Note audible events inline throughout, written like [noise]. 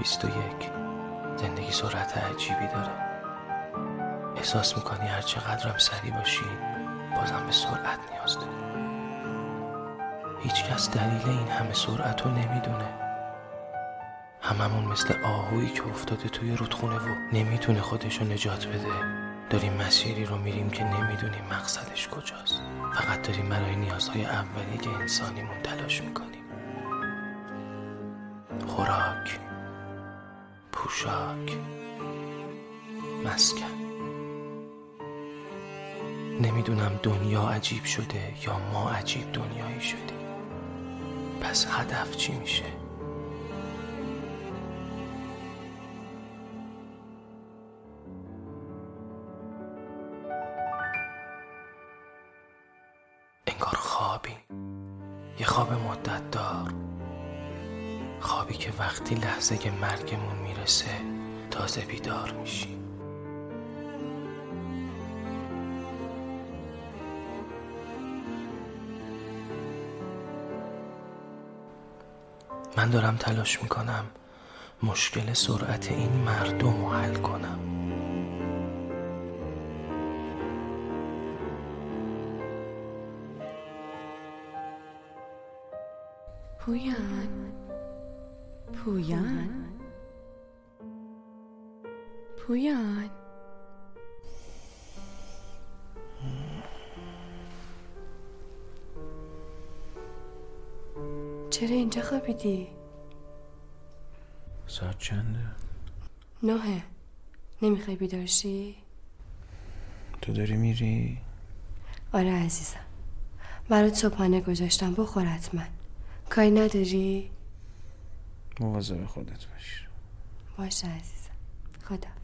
توی قرن بیست و یک. زندگی سرعت عجیبی داره. احساس می‌کنی هر چقدرم سریع باشی بازم به سرعت نیاز داری. هیچکس دلیل این همه سرعت رو نمی‌دونه. هممون مثل آهویی که افتاده توی رودخونه و نمی‌تونه خودشو نجات بده. داریم مسیری رو میریم که نمی‌دونیم مقصدش کجاست. فقط داریم برای نیازهای اولیه انسانیمون تلاش می‌کنیم. خوراک. پوشاک مسکن. نمی‌دونم دنیا عجیب شده یا ما عجیب دنیایی شدیم. پس هدف چی میشه؟ انگار خوابی. یه خواب مدت دار. خوابی که وقتی لحظه مرگمون می‌رسه تازه بیدار میشی. من دارم تلاش می‌کنم مشکل سرعت این مردم رو حل کنم. پویان؟ پویان؟ پویان چرا اینجا خوابیدی؟ ساعت چنده؟ نهه نمی‌خوای بیدارشی؟ تو داری میری؟ آره عزیزم برات صبحانه گذاشتم بخور حتما کاری نداری؟ مواظب خودت باش باشه عزیزم خداحافظ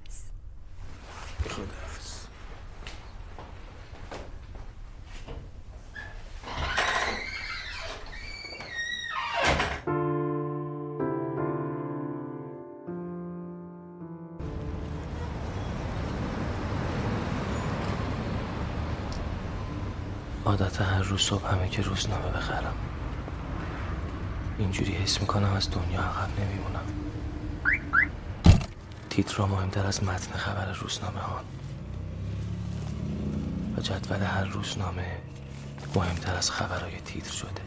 عادت هر روز صبح همه که روزنامه بخرم. اینجوری حس می‌کنم از دنیا عقب نمیمونم. تیترا مهمتر از متن خبر روزنامه ها. و جدول هر روزنامه مهمتر از خبرهای تیتر شده.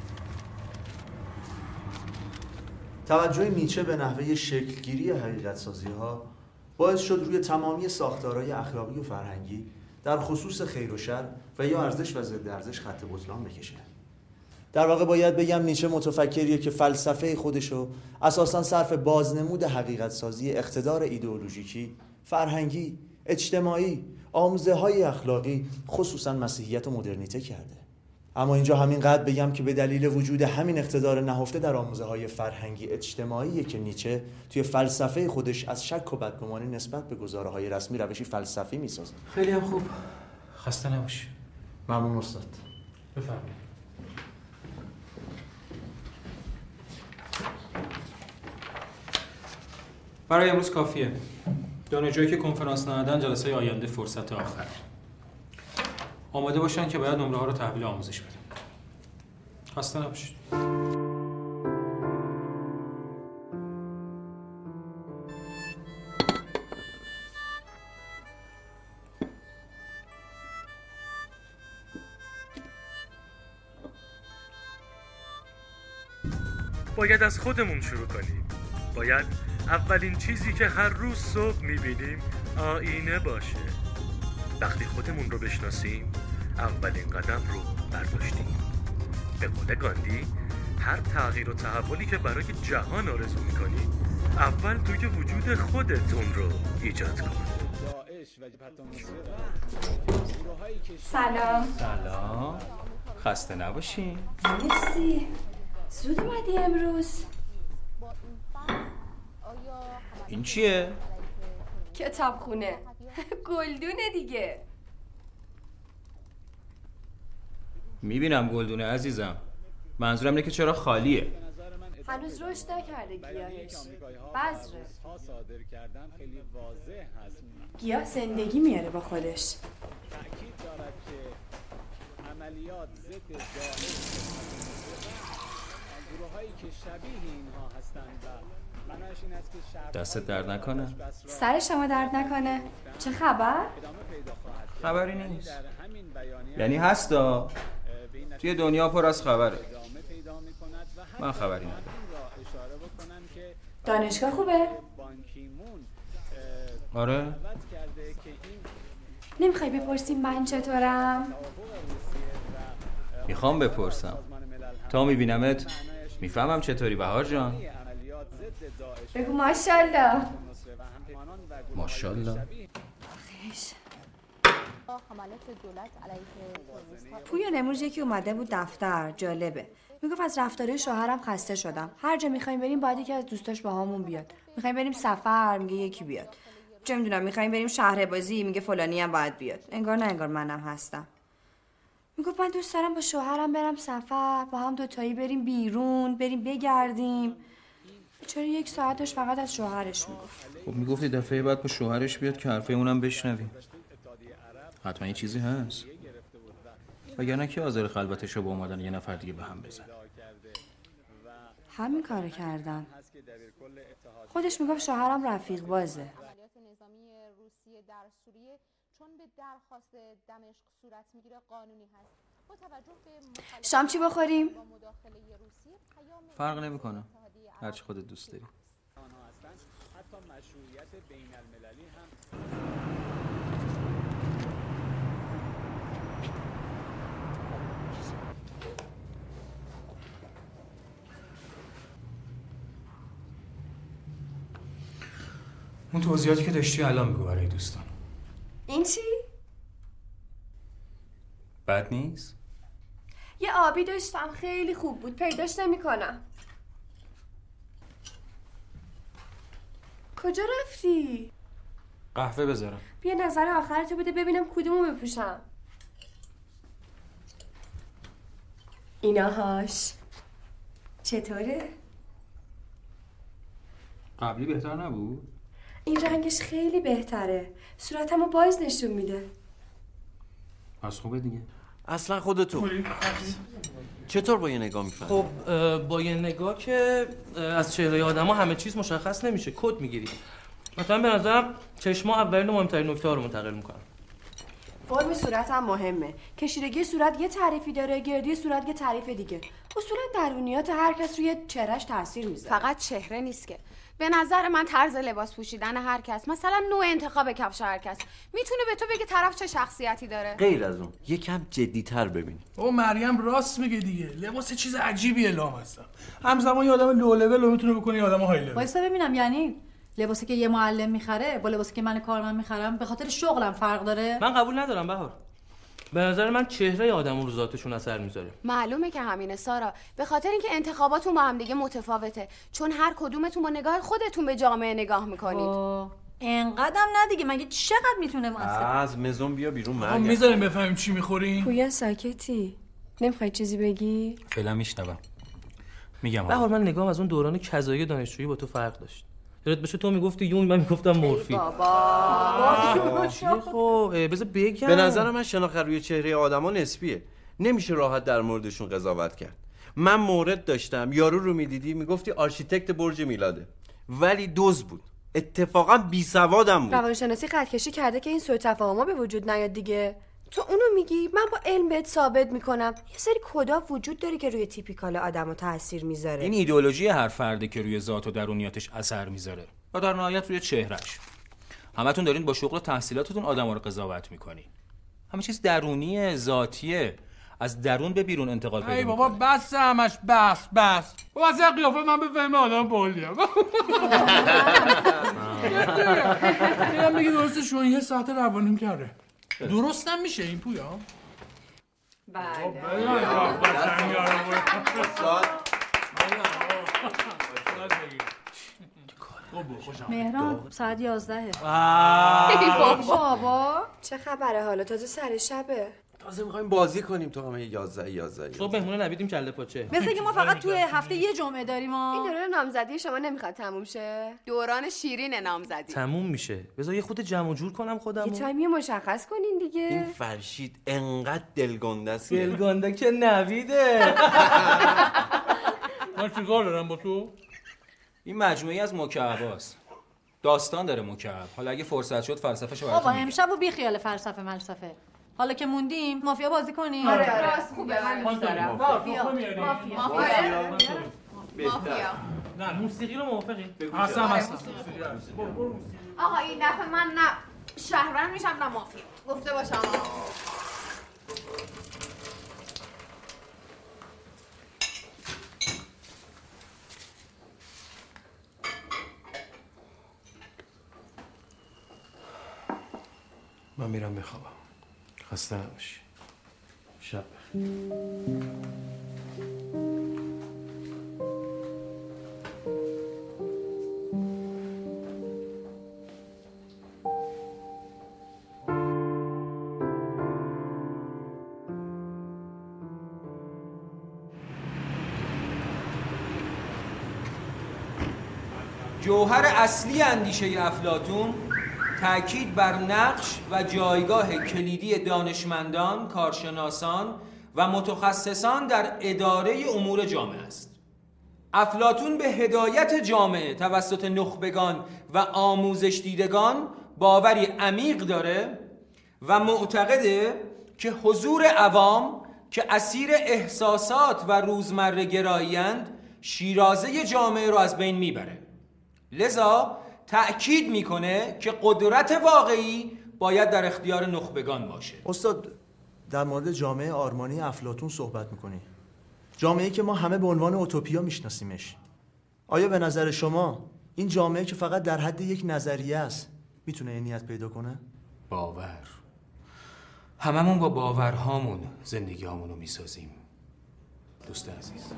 توجه نیچه به نحوه شکلگیری حقیقت سازی ها باعث شد روی تمامی ساختارهای اخلاقی و فرهنگی در خصوص خیر و شر و یا ارزش و ضد ارزش خط بطلان بکشه در واقع باید بگم نیچه متفکریه که فلسفه خودشو اساسا صرف بازنمود حقیقت سازی اقتدار ایدئولوژیکی، فرهنگی، اجتماعی، آموزه های اخلاقی خصوصا مسیحیت و مدرنیته کرده. اما اینجا همینقدر بگم که به دلیل وجود همین اقتدار نهفته در آموزه های فرهنگی اجتماعی که نیچه توی فلسفه خودش از شک و بدگمانی نسبت به گزاره های رسمی روشی فلسفی می‌سازه. خیلی هم خوب. خسته نباشی. ممنون استاد. بفرمایید. برای امروز کافیه. دانشجویی که کنفرانس ندادن جلسه آینده فرصت آخر. آماده باشن که باید نمره ها رو تحویل آموزش بدن. خسته نباشید. باید از خودمون شروع کنیم. باید اولین چیزی که هر روز صبح می‌بینیم آینه باشه. وقتی خودمون رو بشناسیم اولین قدم رو برداشتیم. به قول گاندی هر تغییر و تحولی که برای جهان آرزو می‌کنی اول توی وجود خودتون رو ایجاد کن. سلام. سلام. خسته نباشین. مرسی. زود اومدی امروز. این چیه؟ کتاب خونه [laughs] گلدونه دیگه. می‌بینم گلدونه عزیزم. منظورم اینه که چرا خالیه. هنوز رشد نکرده گیاهش. بذره. گیاه زندگی میاره با خودش. عملیات ضد گروه هایی که شبیه اینها هستند و دستت درد نکنه؟ سر شما درد نکنه. چه خبر؟ خبری نیست. یعنی هستا؟ توی دنیا پر از خبره. من خبری ندارم. دانشگاه خوبه؟ آره؟ نمی‌خوای بپرسیم من چطورم؟ می‌خوام بپرسم. تا میبینمت می‌فهمم چطوری بهار جان؟ بگو ماشالله ماشاءالله. پویا امروز یکی اومده بود دفتر. جالبه. می‌گفت از رفتاره شوهرم خسته شدم. هر جا می‌خوایم بریم باید یکی از دوستاش با همون بیاد. می‌خوایم بریم سفر میگه یکی بیاد. چه می‌دونم می‌خوایم بریم شهر بازی میگه فلانی هم باید بیاد. انگار نه انگار منم هستم. می‌گفت من دوست دارم با شوهرم برم سفر با هم دوتایی بریم بیرون بریم بگردیم. چرا یک ساعتش فقط از شوهرش می‌گفت؟ خب می‌گفتی دفعه بعد با شوهرش بیاد که حرفه اونم بشنویم. حتما یه چیزی هست. وگرنه کی حاضر خلوتش رو با اومدن یه نفر دیگه به هم بزن همین کارو کردن. خودش می‌گفت شوهرم رفیق بازه. عملیات نظامی روسیه در سوریه چون به درخواست دمشق صورت می‌گیره قانونی هست. با توجه به مخالفت شام چی بخوریم؟ فرق نمی‌کنه. هرچی خودت دوست داری. حتی مشروعیت بین المللی هم اون توضیحاتی که داشتی الان بگو برای دوستان. این چی؟ بد نیست؟ یه آبی داشتم خیلی خوب بود. پیداش نمی‌کنم. کجا رفتی؟ قهوه بذارم. بیا نظر آخرتو بده ببینم کدومو بپوشم. ایناهاش چطوره؟ قبلی بهتر نبود؟ این رنگش خیلی بهتره. صورتمو باز نشون میده. پس خوبه دیگه. اصلا خودتون چطور با یه نگاه می‌فهمی؟ خب با یه نگاه که از چهره آدم همه چیز مشخص نمیشه کد می‌گیری. مثلا به نظرم چشما اولین و مهمترین نکته ها رو منتقل می‌کنن فرم صورت هم مهمه. کشیدگی صورت یه تعریفی داره گردی صورت یه تعریف دیگه. اصولا درونیات هر کس روی چهرش تاثیر می‌ذاره. فقط چهره نیست که. به نظر من طرز لباس پوشیدن هر کس مثلا نوع انتخاب کفش هر کس. می‌تونه به تو بگه طرف چه شخصیتی داره؟ غیر از اون یکم جدیتر ببین. او مریم راست میگه دیگه. لباس چیز عجیبیه لام هستم. همزمان یه آدم لو لول رو می‌تونه بکنه یه آدم های لول وایسا ببینم یعنی لباسی که یه معلم می‌خره با لباسی که من کارمند می‌خرم به خاطر شغلم فرق داره؟ من قبول ندارم بهار. به نظر من چهره آدم رو ذاتشون اثر می‌ذاره. معلومه که همینه سارا. به خاطر اینکه انتخاباتون با هم دیگه متفاوته. چون هر کدومتون با نگاه خودتون به جامعه نگاه می‌کنید. اوه، انقدرم نه دیگه. مگه چقدر می‌تونه واسه از مزون بیا بیرون ما می‌ذاریم بفهمیم چی می‌خوریم؟ پویا ساکتی. نمی‌خوای چیزی بگی؟ فعلا میشنوم. میگم بهار حالا من نگام از اون دوران کذایی دانشجویی با تو فرق داشت. یادت باشه تو می‌گفتی یونگ من می‌گفتم خب اه، بذار بگم به نظر من شناخت روی چهره آدما نسبیه. نمیشه راحت در موردشون قضاوت کرد. من مورد داشتم. یارو رو می‌دیدی می‌گفتی آرشیتکت برج میلاده. ولی دزد بود. اتفاقا بی سوادم بود. روانشناسی خطکشی کرده که این سوء تفاهما به وجود نیاد دیگه. تو اونو میگی؟ من با علم بهت ثابت می‌کنم. یه سری کدا وجود داره که روی typical آدمو تاثیر می‌ذاره. این ایدئولوژی هر فرده که روی ذات و درونیاتش اثر می‌ذاره. و در نهایت روی چهرش همتون دارین با شغل و تحصیلاتتون آدم رو قضاوت می‌کنین. همه چیز درونیه ذاتیه. از درون به بیرون انتقال ای پیدا بابا می‌کنه. بس همش بس بس. بابا اصلا قیافه من بفهمه آدم اینم [laughs] [laughs] میگه درسته شون یه ساعت روانیم کرده درستم میشه این پویا؟ مهران ساعت 11 [laughs] بابا. چه خبره حالا؟ تازه سر شبه. تازه می‌خوایم بازی کنیم تو همه 11 11 صبح مهمونه نویدیم کله پاچه. مثل که ما فقط توی هفته یه جمعه داریم این ها دوران نامزدی شما نمی‌خواد تموم شه. دوران شیرین نامزدی. تموم میشه. بذار یه خود جمع و جور کنم یه خودم تایمی مشخص کنین این دیگه فرشید انقدر دلگنده است که. گلگانده که نویده. من چیکار دارم با تو؟ این مجموعی از مکعباست داستان داره مکعب. حالا اگه فرصت شد فلسفه‌شو بابا براتون میگم. امشب و بی خیال فلسفه. ملسفه حالا که موندیم مافیا بازی کنیم. آره آره. راست خوبه من دوست دارم. مافیا. مافیا. مافیا. مافیا. نه موسیقی رو موافقی. بگو هستم چرا. هستم آقا این دفعه من نه شهروند میشم نه مافیا. گفته باشم. من میرم بخوابم. خسته نباشی. شب. جوهر اصلی اندیشه افلاتون تأکید بر نقش و جایگاه کلیدی دانشمندان، کارشناسان و متخصصان در اداره امور جامعه است. افلاتون به هدایت جامعه توسط نخبگان و آموزش دیدگان باوری عمیق داره و معتقده که حضور عوام که اسیر احساسات و روزمره گراییند شیرازه جامعه رو از بین می‌بره لذا تأکید می‌کنه که قدرت واقعی باید در اختیار نخبگان باشه. استاد در مورد جامعه آرمانی افلاتون صحبت می‌کنی. جامعه که ما همه به عنوان اوتوپیا میشناسیمش. آیا به نظر شما این جامعه که فقط در حد یک نظریه است می‌تونه این نیت پیدا کنه؟ باور. هممون با باورهامون زندگی رو می‌سازیم. دوست عزیز.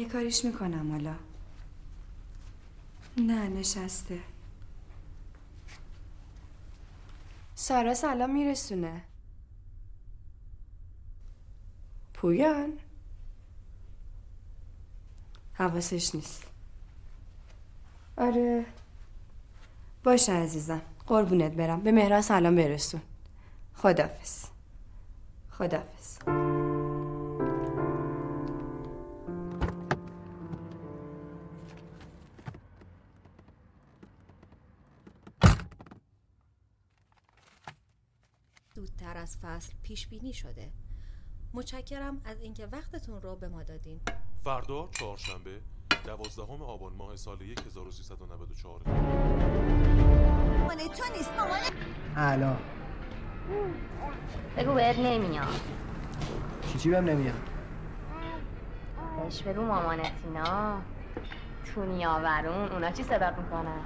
یه کاریش می‌کنم حالا. نه نشسته. سارا سلام میرسونه. پویان؟ حواسش نیست. آره. باشه عزیزم. قربونت برم. به مهران سلام برسون. خدافز خدافز از فصل پیش بینی شده. متشکرم از اینکه وقتتون رو به ما دادین. فردا چهارشنبه دوازدهم آبان ماه سال 1394 مال تو نیست مامان. الان بگو بهت نمیاد. چی چی بهم نمیاد؟ بهش بگو مامانت اینا تو نیاورون اونا چی صدات می‌کنن؟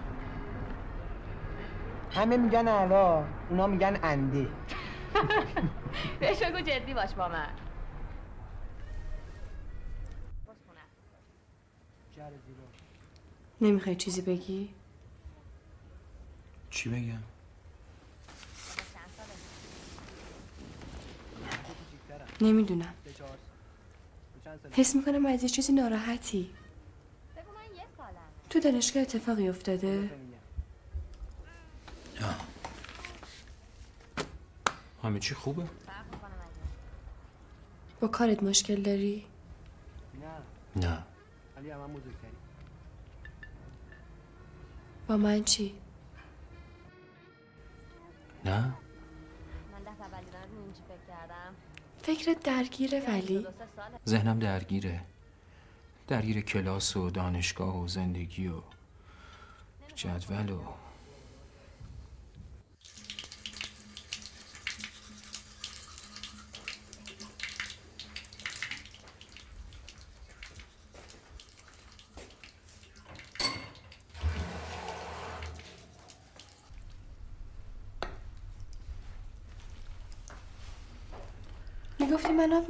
همه میگن الا اونا میگن انده. بهش بگو جدی باش با من نمی‌خوای چیزی بگی؟ چی بگم؟ نمی‌دونم حس می‌کنم از یه چیزی ناراحتی تو دانشگاه اتفاقی افتاده؟ همه چی خوبه؟ با کارت مشکل داری؟ نه. نه. با من چی؟ نه. فکرت درگیره ولی؟ ذهنم درگیره. درگیر کلاس و دانشگاه و زندگی و جدول و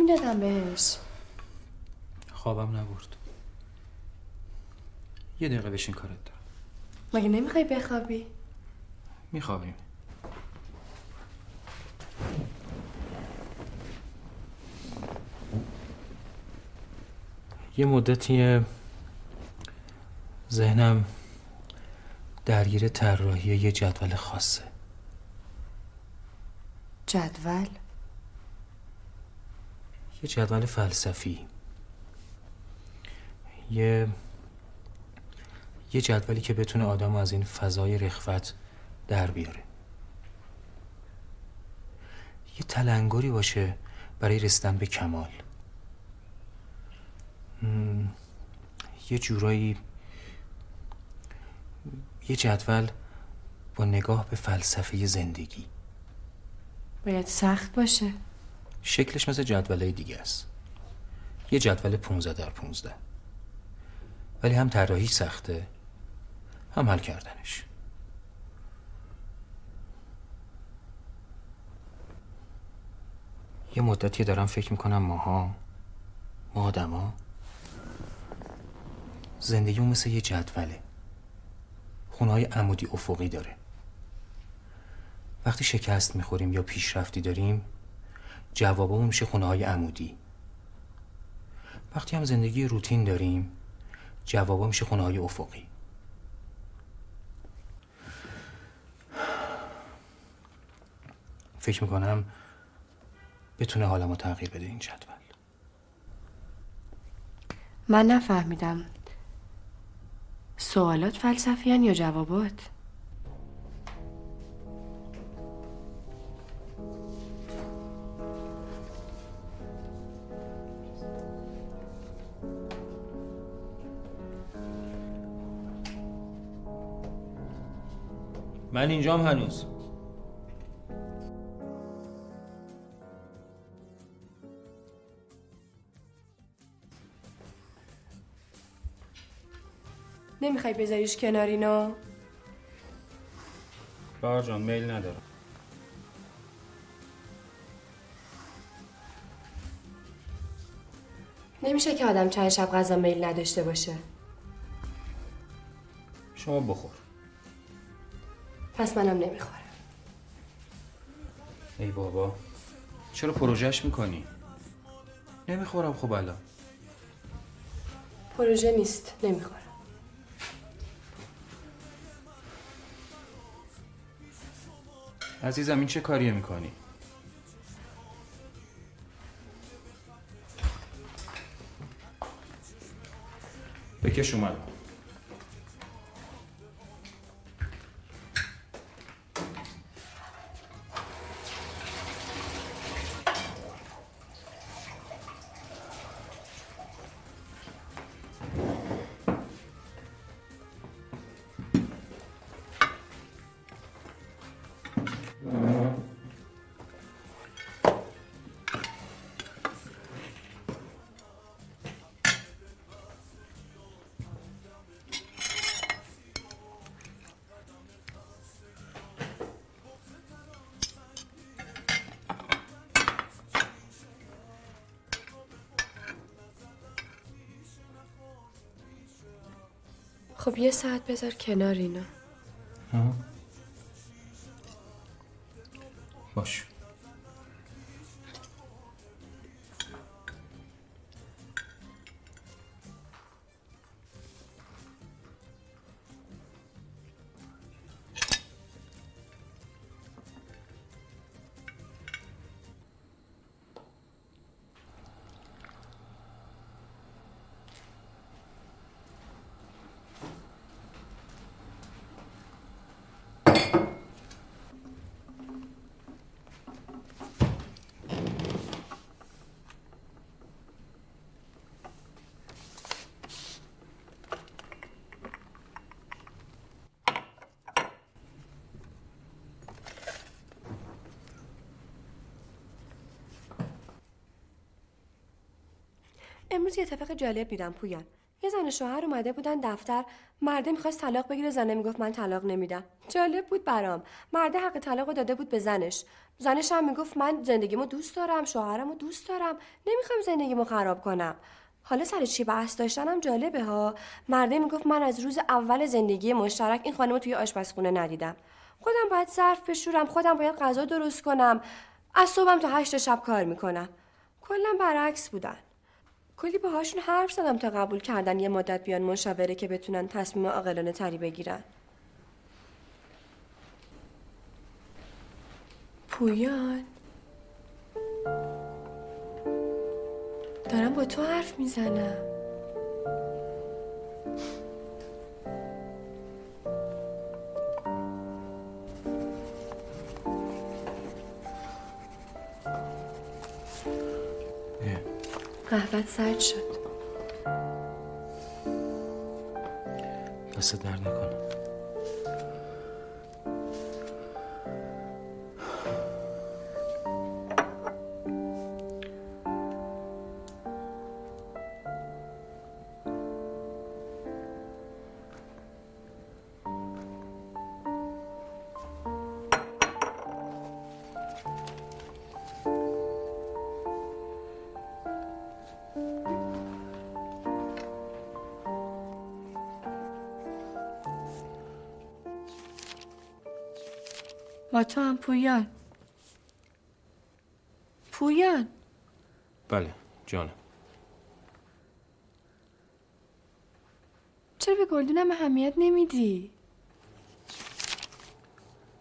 می‌دادم بهش. خوابم نبرد. یه دقیقه بشین کارت دارم. مگه نمی‌خوای بخوابی؟ میخوابیم. یه مدتی ذهنم درگیر طراحی یه جدول خاصه. جدول؟ یه جدول فلسفی. یه یه جدولی که بتونه آدم از این فضای رخوت در بیاره. یه تلنگری باشه برای رسیدن به کمال. یه جورایی یه جدول با نگاه به فلسفه زندگی. باید سخت باشه. شکلش مثل جدولای دیگه است. یه جدول 15 در 15 ولی هم طراحیش سخته. هم حل کردنش. یه مدتی دارم فکر می‌کنم ماها ما آدما زندگیمون مثل یه جدوله. خونه های عمودی افقی داره. وقتی شکست می‌خوریم یا پیشرفتی داریم جوابمون میشه خونه های عمودی. وقتی هم زندگی روتین داریم جوابا میشه خونه های افقی. فکر می‌کنم بتونه حالمو تغییر بده این جدول. من نفهمیدم. سوالات فلسفی یا جوابات؟ من اینجام هنوز. نمی‌خوای بذاریش کنار اینو بار جان میل ندارم. نمیشه که آدم چند شب غذا میل نداشته باشه. شما بخور. پس منم نمی‌خورم ای بابا چرا پروژهش می‌کنی؟ نمی‌خورم خب الان پروژه نیست نمی‌خورم عزیزم این چه کاریه می‌کنی؟ بکش اومد خب یه ساعت بذار کنار اینا. امروز یه اتفاق جالب دیدم پویان. یه زن شوهر اومده بودن دفتر. مرده می‌خواست طلاق بگیره زنه می‌گفت من طلاق نمیدم. جالب بود برام. مرده حق طلاق داده بود به زنش. زنش هم می‌گفت من زندگیمو دوست دارم شوهرمو دوست دارم. نمی‌خوام زندگیمو خراب کنم. حالا سر چی بحث داشتنم جالبه ها. مرده می‌گفت من از روز اول زندگی مشترک این خانم توی آشپزخونه ندیدم. خودم باید ظرف بشورم خودم باید غذا درست کنم. از صبحم تا هشت شب کار می‌کنم. کلا برعکس بودن. کلی باهاشون حرف زدم تا قبول کردن یه مدت بیان مشاوره که بتونن تصمیم عاقلانه تری بگیرن. پویان. دارم با تو حرف می‌زنم. قهوت سرد شد. دست درد نکنه. با تو هم پویان. پویان. بله جانم. چرا به گلدونم اهمیت نمیدی؟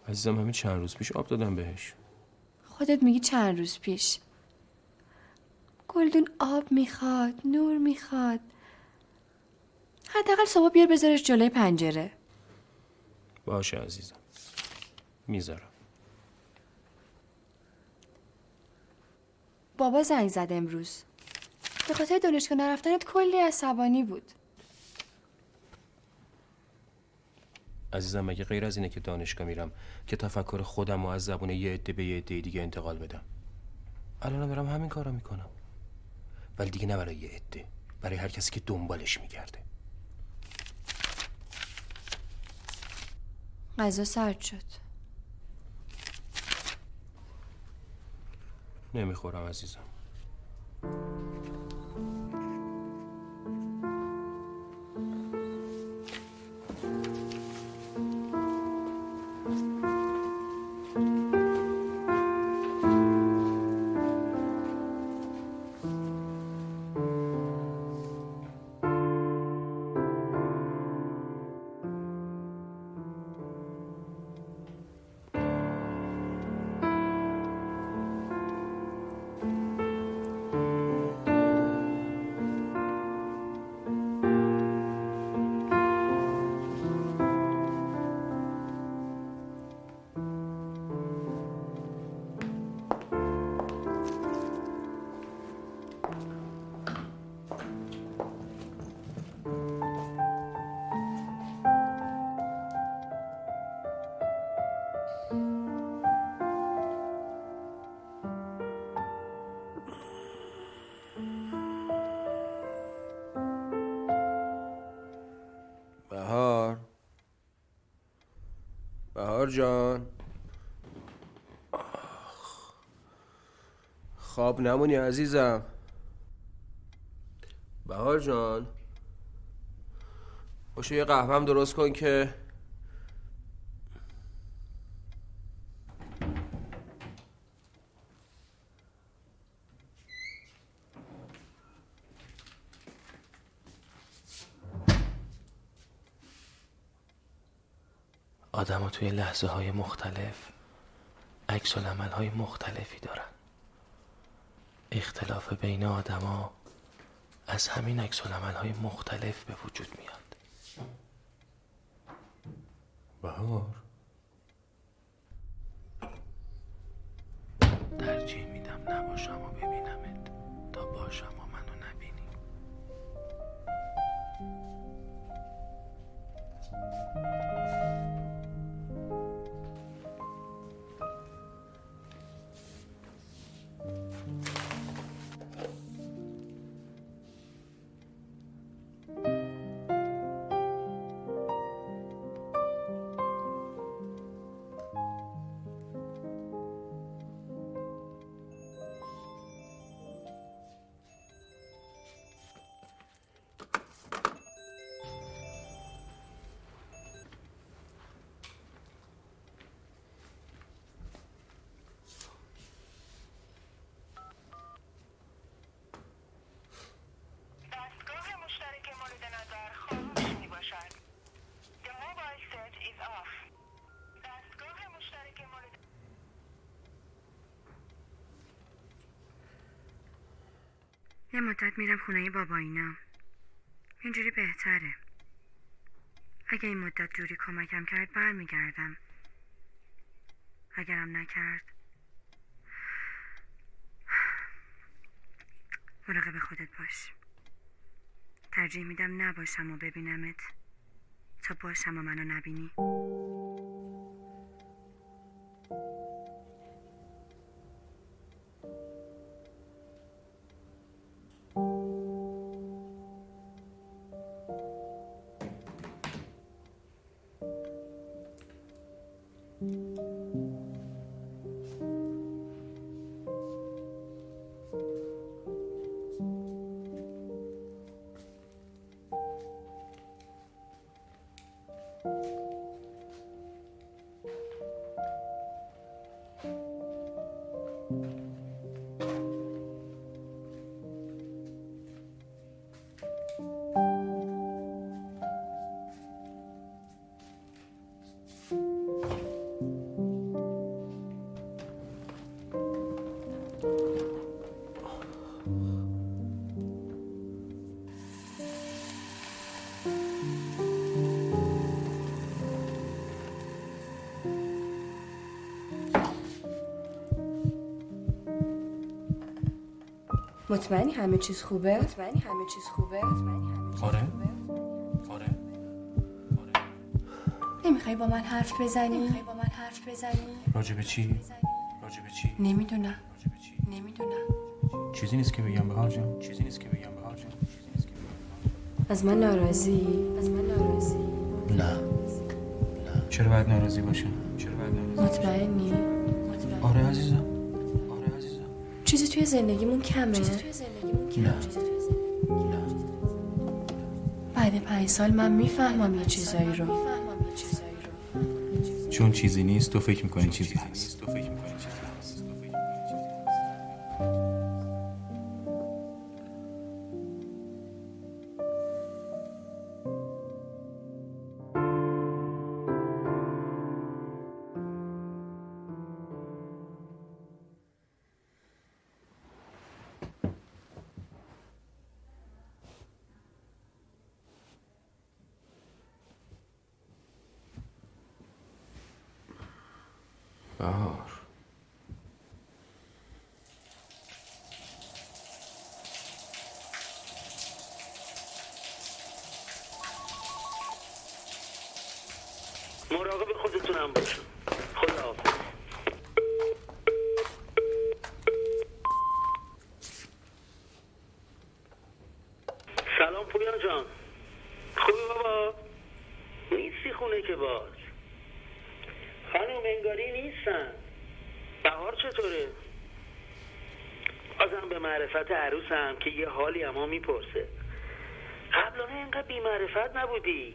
عزیزم همین چند روز پیش آب دادم بهش. خودت میگی چند روز پیش. گلدون آب می‌خواد نور می‌خواد. حداقل صبح بیار بذارش جلوی پنجره. باشه عزیزم. می‌ذارم. بابا زنگ زد امروز. به خاطر دانشگاه نرفتنت کلی عصبانی بود. عزیزم مگه غیر از اینه که دانشگاه میرم که تفکر خودم و از زبون یه عده به یه عده دیگه انتقال بدم؟ الان دارم همین کارو می‌کنم. ولی دیگه نه برای یه عده برای هر کسی که دنبالش میگرده. غذا سرد شد. نمی‌خورم عزیزم. جان. خواب نمونی عزیزم بهار جان باشه یه قهوهم درست کن که آدم توی لحظه های مختلف عکس عمل های مختلفی دارن. اختلاف بین آدما از همین عکس عمل های مختلف به وجود میاد. بهار؟ یه مدت میرم خونه بابا اینا. اینجوری بهتره. اگه این مدت جوری کمکم کرد برمیگردم. اگرم نکرد. مراقب خودت باش. ترجیح میدم نباشم و ببینمت. تا باشم و منو نبینی. مطمئنی همه چیز خوبه؟ مطمئنی همه چیز خوبه؟ آره. آره. نمی‌خوای با من حرف بزنی؟ نمی‌خوای با من حرف بزنی؟ راجع به چی؟ راجع به چی؟ نمی‌دونم. نمی‌دونم. چیزی نیست که بگم بهار جان. چیزی نیست که بگم بهار جان. از من ناراضی؟ از من ناراضی؟ نه. چرا باید ناراضی باشم؟ چرا باید ناراضی مطمئنی؟ آره عزیزم. چیزی توی زندگیمون کمه؟ نه. بعد پنج سال من می‌فهمم یه چیزایی رو. چون چیزی نیست تو فکر می‌کنی چیزی هست. معرفت عروسم که یه حالی اما می‌پرسه. قبلا اینقدر بی معرفت نبودی؟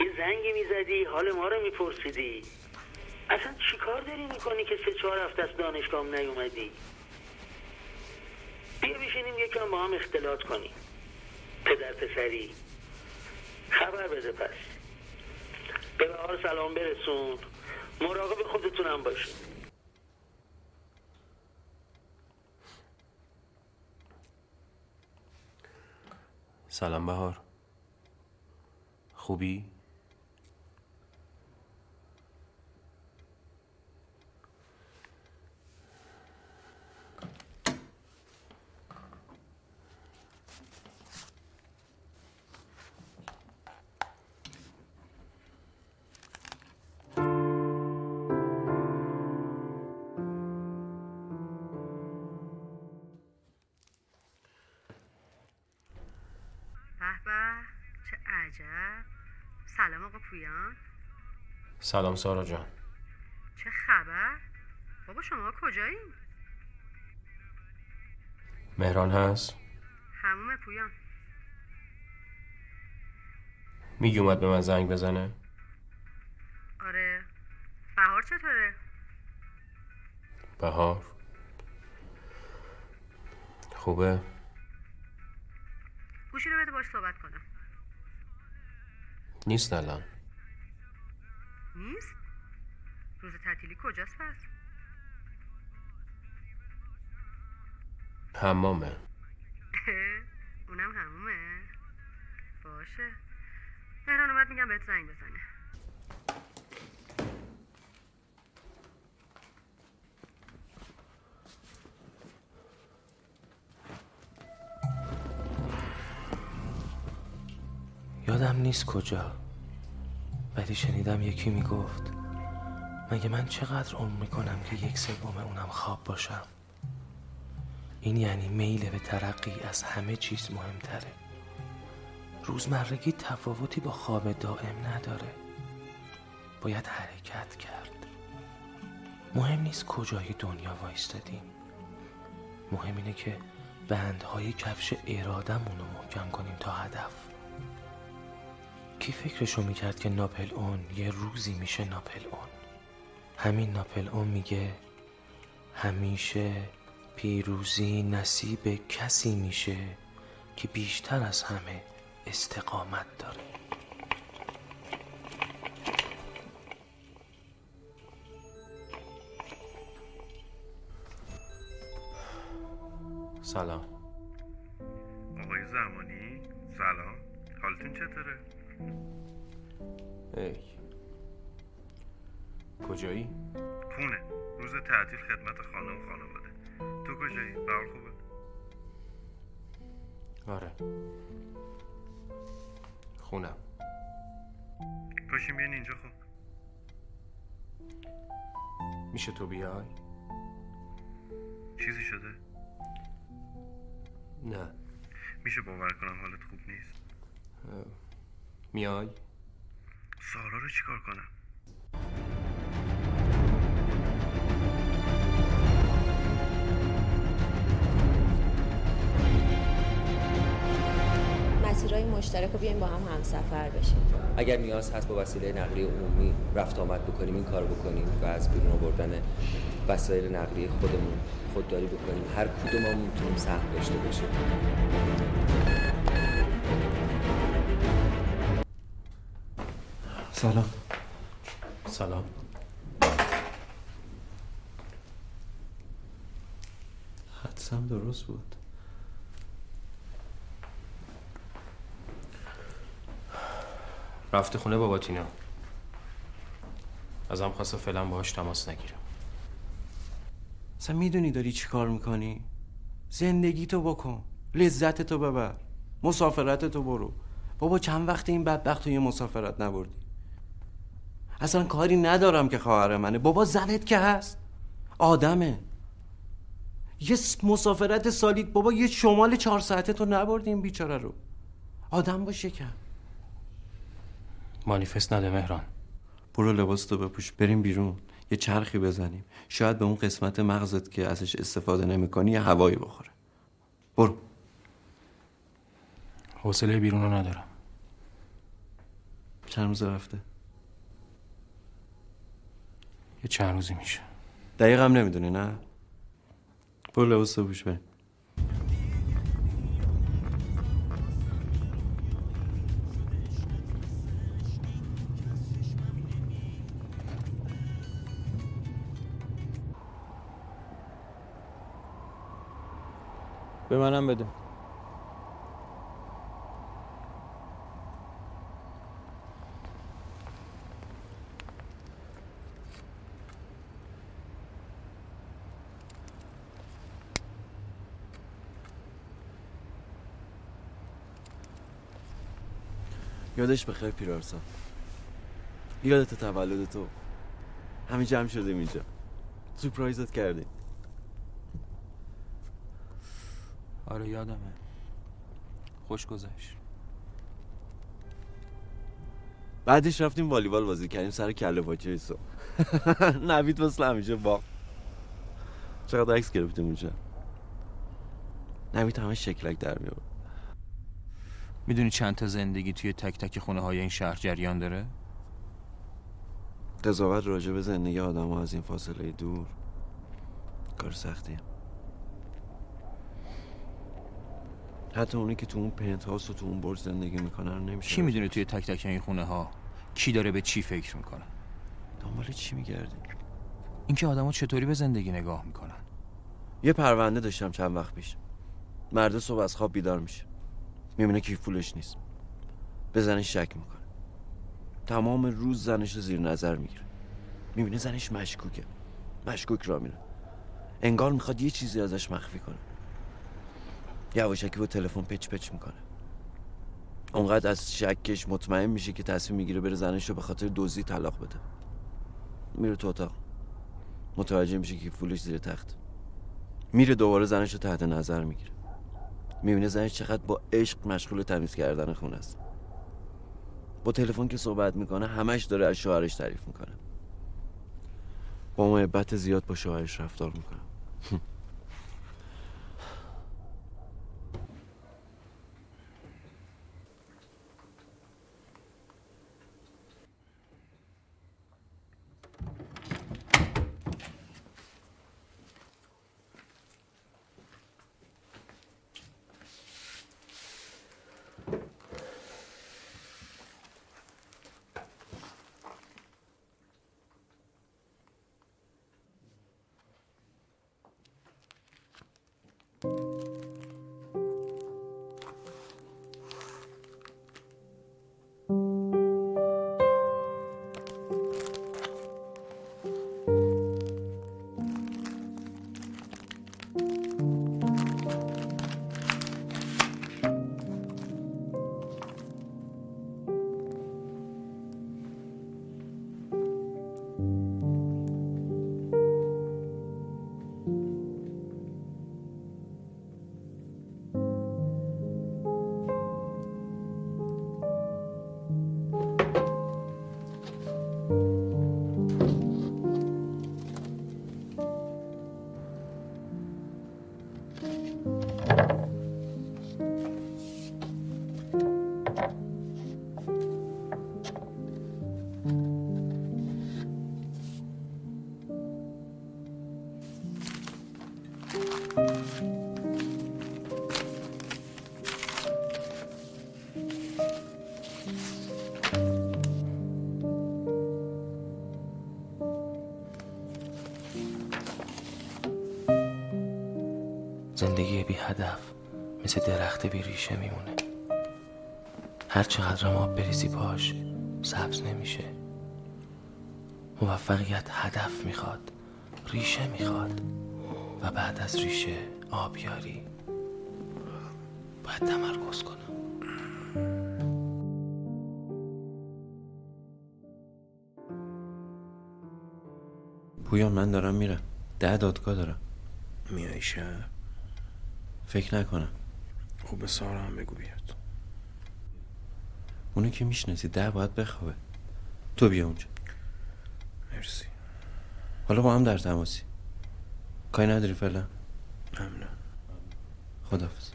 یه زنگی می‌زدی حال ما رو میپرسیدی. اصلا چیکار داری می‌کنی که سه چهار هفته از دانشگاه نیومدی؟ بیا بشینیم یکم با هم اختلاط کنیم. پدر پسری خبر بده پس. به بهار سلام برسون. مراقب خودتونم باشین. سلام بهار خوبی؟ سلام سارا جان. چه خبر؟ بابا شما کجایین مهران هست؟ هموم پویان. میگی اومد به من زنگ بزنه؟ آره. بهار چطوره؟ بهار. خوبه؟ گوشی رو بده باش صحبت کنم. نیست الان. نیست؟ روز تعطیلی کجاست پس؟ حمامه [laughs] اونم همومه. باشه. مهران اومد میگم بهت زنگ بزنه. یادم نیست کجا. ولی شنیدم یکی می‌گفت مگه من چقدر عمر می‌کنم که یک سوم اونم خواب باشم؟ این یعنی میل به ترقی از همه چیز مهمتره. روزمرگی تفاوتی با خواب دائم نداره. باید حرکت کرد. مهم نیست کجای دنیا وایستادیم. مهم اینه که بندهای کفش ارادمون رو محکم کنیم تا هدف. کی فکرشو می‌کرد که ناپل اون یه روزی میشه ناپل اون؟ همین ناپل اون میگه همیشه پیروزی نصیب کسی میشه که بیشتر از همه استقامت داره. سلام. آقای زمانی سلام. حالتون چطوره؟ ای کجایی؟ خونه روز تعطیل خدمت خانه و خانواده تو کجایی؟ بهار خوبه؟ آره خونم پاشیم بیان اینجا خب میشه تو بیای؟ چیزی شده؟ نه میشه باور کنم حالت خوب نیست اه، میای؟ سارا رو چیکار کنم؟ مسیرهای مشترک رو بیایم با هم همسفر بشیم اگر نیاز هست با وسیله نقلیه عمومی رفت آمد بکنیم این کار بکنیم و از بیرون آوردن وسایل نقلیه خودمون خودداری بکنیم هر کدوممون می‌تونیم سهم داشته باشیم سلام. سلام. حدسم درست بود. رفته خونه بابا تینا. ازم خواسته فعلا باهاش تماس نگیرم. اصلا می‌دونی داری چی کار می‌کنی؟ زندگی تو بکن. لذت تو ببر. مسافرت تو برو. بابا چند وقت این بدبخت تو یه مسافرت نبردی؟ اصلا کاری ندارم که خواهر منه. بابا زنت که هست. آدمه. یه مسافرت سالید بابا یه شمال چهار ساعته تو نبردی این بیچاره رو. آدم باشه که. مانیفست نده مهران. برو لباس تو بپوش. بریم بیرون. یه چرخی بزنیم. شاید به اون قسمت مغزت که ازش استفاده نمی‌کنی یه هوایی بخوره. برو. حوصله بیرون رو ندارم. چند روز رفته؟ یه چند روزی میشه. دقیقم نمی‌دونی نه؟ برو لباس تو پوش بریم به منم بده. یادش بخیر پیرارسا. یادت تولد تو. همین جمع شدیم اینجا. سپرایزت کردیم. آره یادمه. خوش گذشت. بعدش رفتیم والیبال بازی کردیم سر کله پاچه صبح [laughs] نوید مثل همیشه با چقدر عکس گرفتیم اونجا. نوید همه شکلک در میاد می‌دونی چند تا زندگی توی تک تک خونه های این شهر جریان داره؟ قضاوت راجع به زندگی آدم از این فاصله دور. کار سختیه. حتی اونی که تو اون پنت و تو اون برج زندگی می‌کنن نمیشه کی می‌دونه توی تک تک این خونه ها کی داره به چی فکر می‌کنه؟ دنبال چی میگردی؟ اینکه آدما چطوری به زندگی نگاه می‌کنن؟ یه پرونده داشتم چند وقت پیش. مرد صبح از خواب بیدار میشه. می‌بینه کیف پولش نیست. به زنش شک می‌کنه. تمام روز زنش رو زیر نظر می‌گیره. می‌بینه زنش مشکوکه. مشکوک را میره. انگار می‌خواد یه چیزی ازش مخفی کنه. یواشکی با تلفن پچ پچ می‌کنه. اونقدر از شکش مطمئن میشه که تصمیم می‌گیره بره زنش رو به خاطر دزدی طلاق بده. میره تو اتاق. متوجه میشه که فولش زیر تخت. میره دوباره زنش رو تحت نظر می‌گیره. می‌بینه زنش چقدر با عشق مشغول تمیز کردن خونه است. با تلفن که صحبت می‌کنه همش داره از شوهرش تعریف می‌کنه. با محبت زیاد با شوهرش رفتار می‌کنه. هدف مثل درخت بی ریشه میمونه. هر چقدر آب بریزی پاش سبز نمیشه. موفقیت هدف می‌خواد ریشه می‌خواد و بعد از ریشه آبیاری باید تمرکز کنم. پویان من دارم میرم. ده دادگاه دارم. میای شب؟ فکر نکنم. خب به سارا هم بگو بیاد. اونو که می‌شناسی ده باید بخوابه. تو بیا اونجا. مرسی. حالا با هم در تماسی. کاری نداری فعلا؟ ممنون. خدافز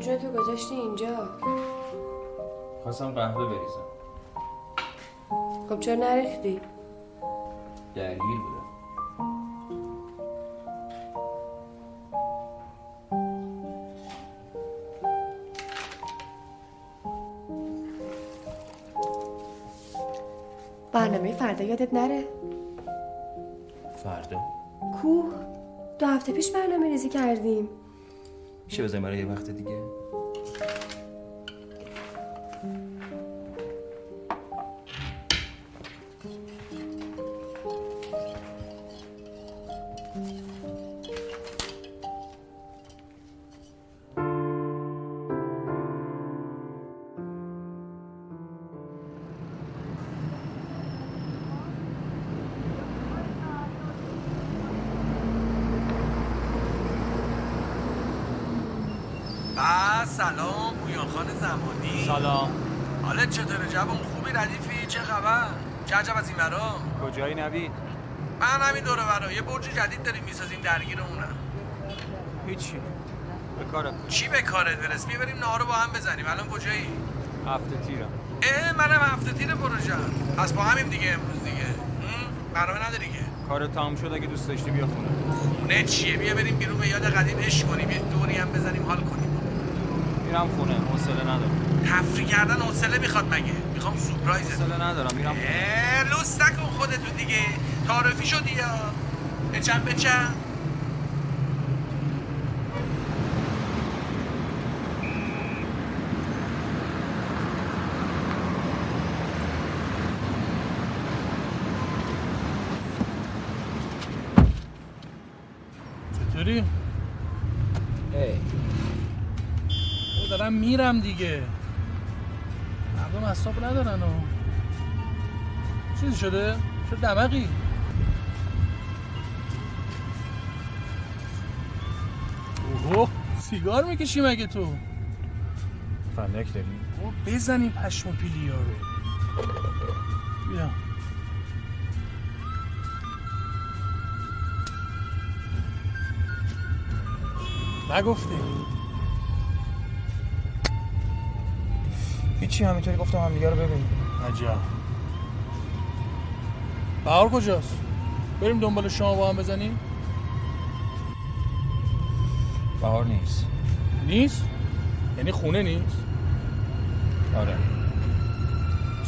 دونجو تو گذاشتی اینجا. خواستم قهوه بریزم. خب چرا نریختی؟ درگیر بودم. برنامه فردا یادت نره؟ فردا؟ کوه دو هفته پیش برنامه ریزی کردیم. میشه بزنیم برای یه وقت دیگه؟ درگیر اونم. هیچی. به کارم چی به کارت برس بیا بریم نهار رو با هم بزنیم. الان کجایی؟ هفته تیرم اه منم هفته تیر پروژه پس با همیم دیگه امروز دیگه؟ برنامه نداری که کار تمام شد اگه دوست داشتی بیا خونه. خونه چیه؟ بیا بریم بیرون به یاد قدیم عشق کنیم. یه دوری هم بزنیم حال کنیم. میرم خونه. حوصله ندارم. تفریح کردن حوصله می‌خواد مگه؟ می‌خوام سورپرایزت. حوصله ندارم میرم لوس نکن خودتو دیگه. تعارفی شدی یا؟ بچم بچم؟ ای او میرم دیگه مردم اصاب ندارن و چیزی شده؟ شد دمقی اوه سیگار می‌کشی مگه تو؟ فندک داری؟ او بزن این پشم و پیلیا رو بیا نگفتی هیچی همینطوری گفتم همدیگه رو ببینیم عجب بهار کجاست؟ بریم دنبال شما با هم بزنیم؟ بهار نیست نیست؟ یعنی خونه نیست؟ آره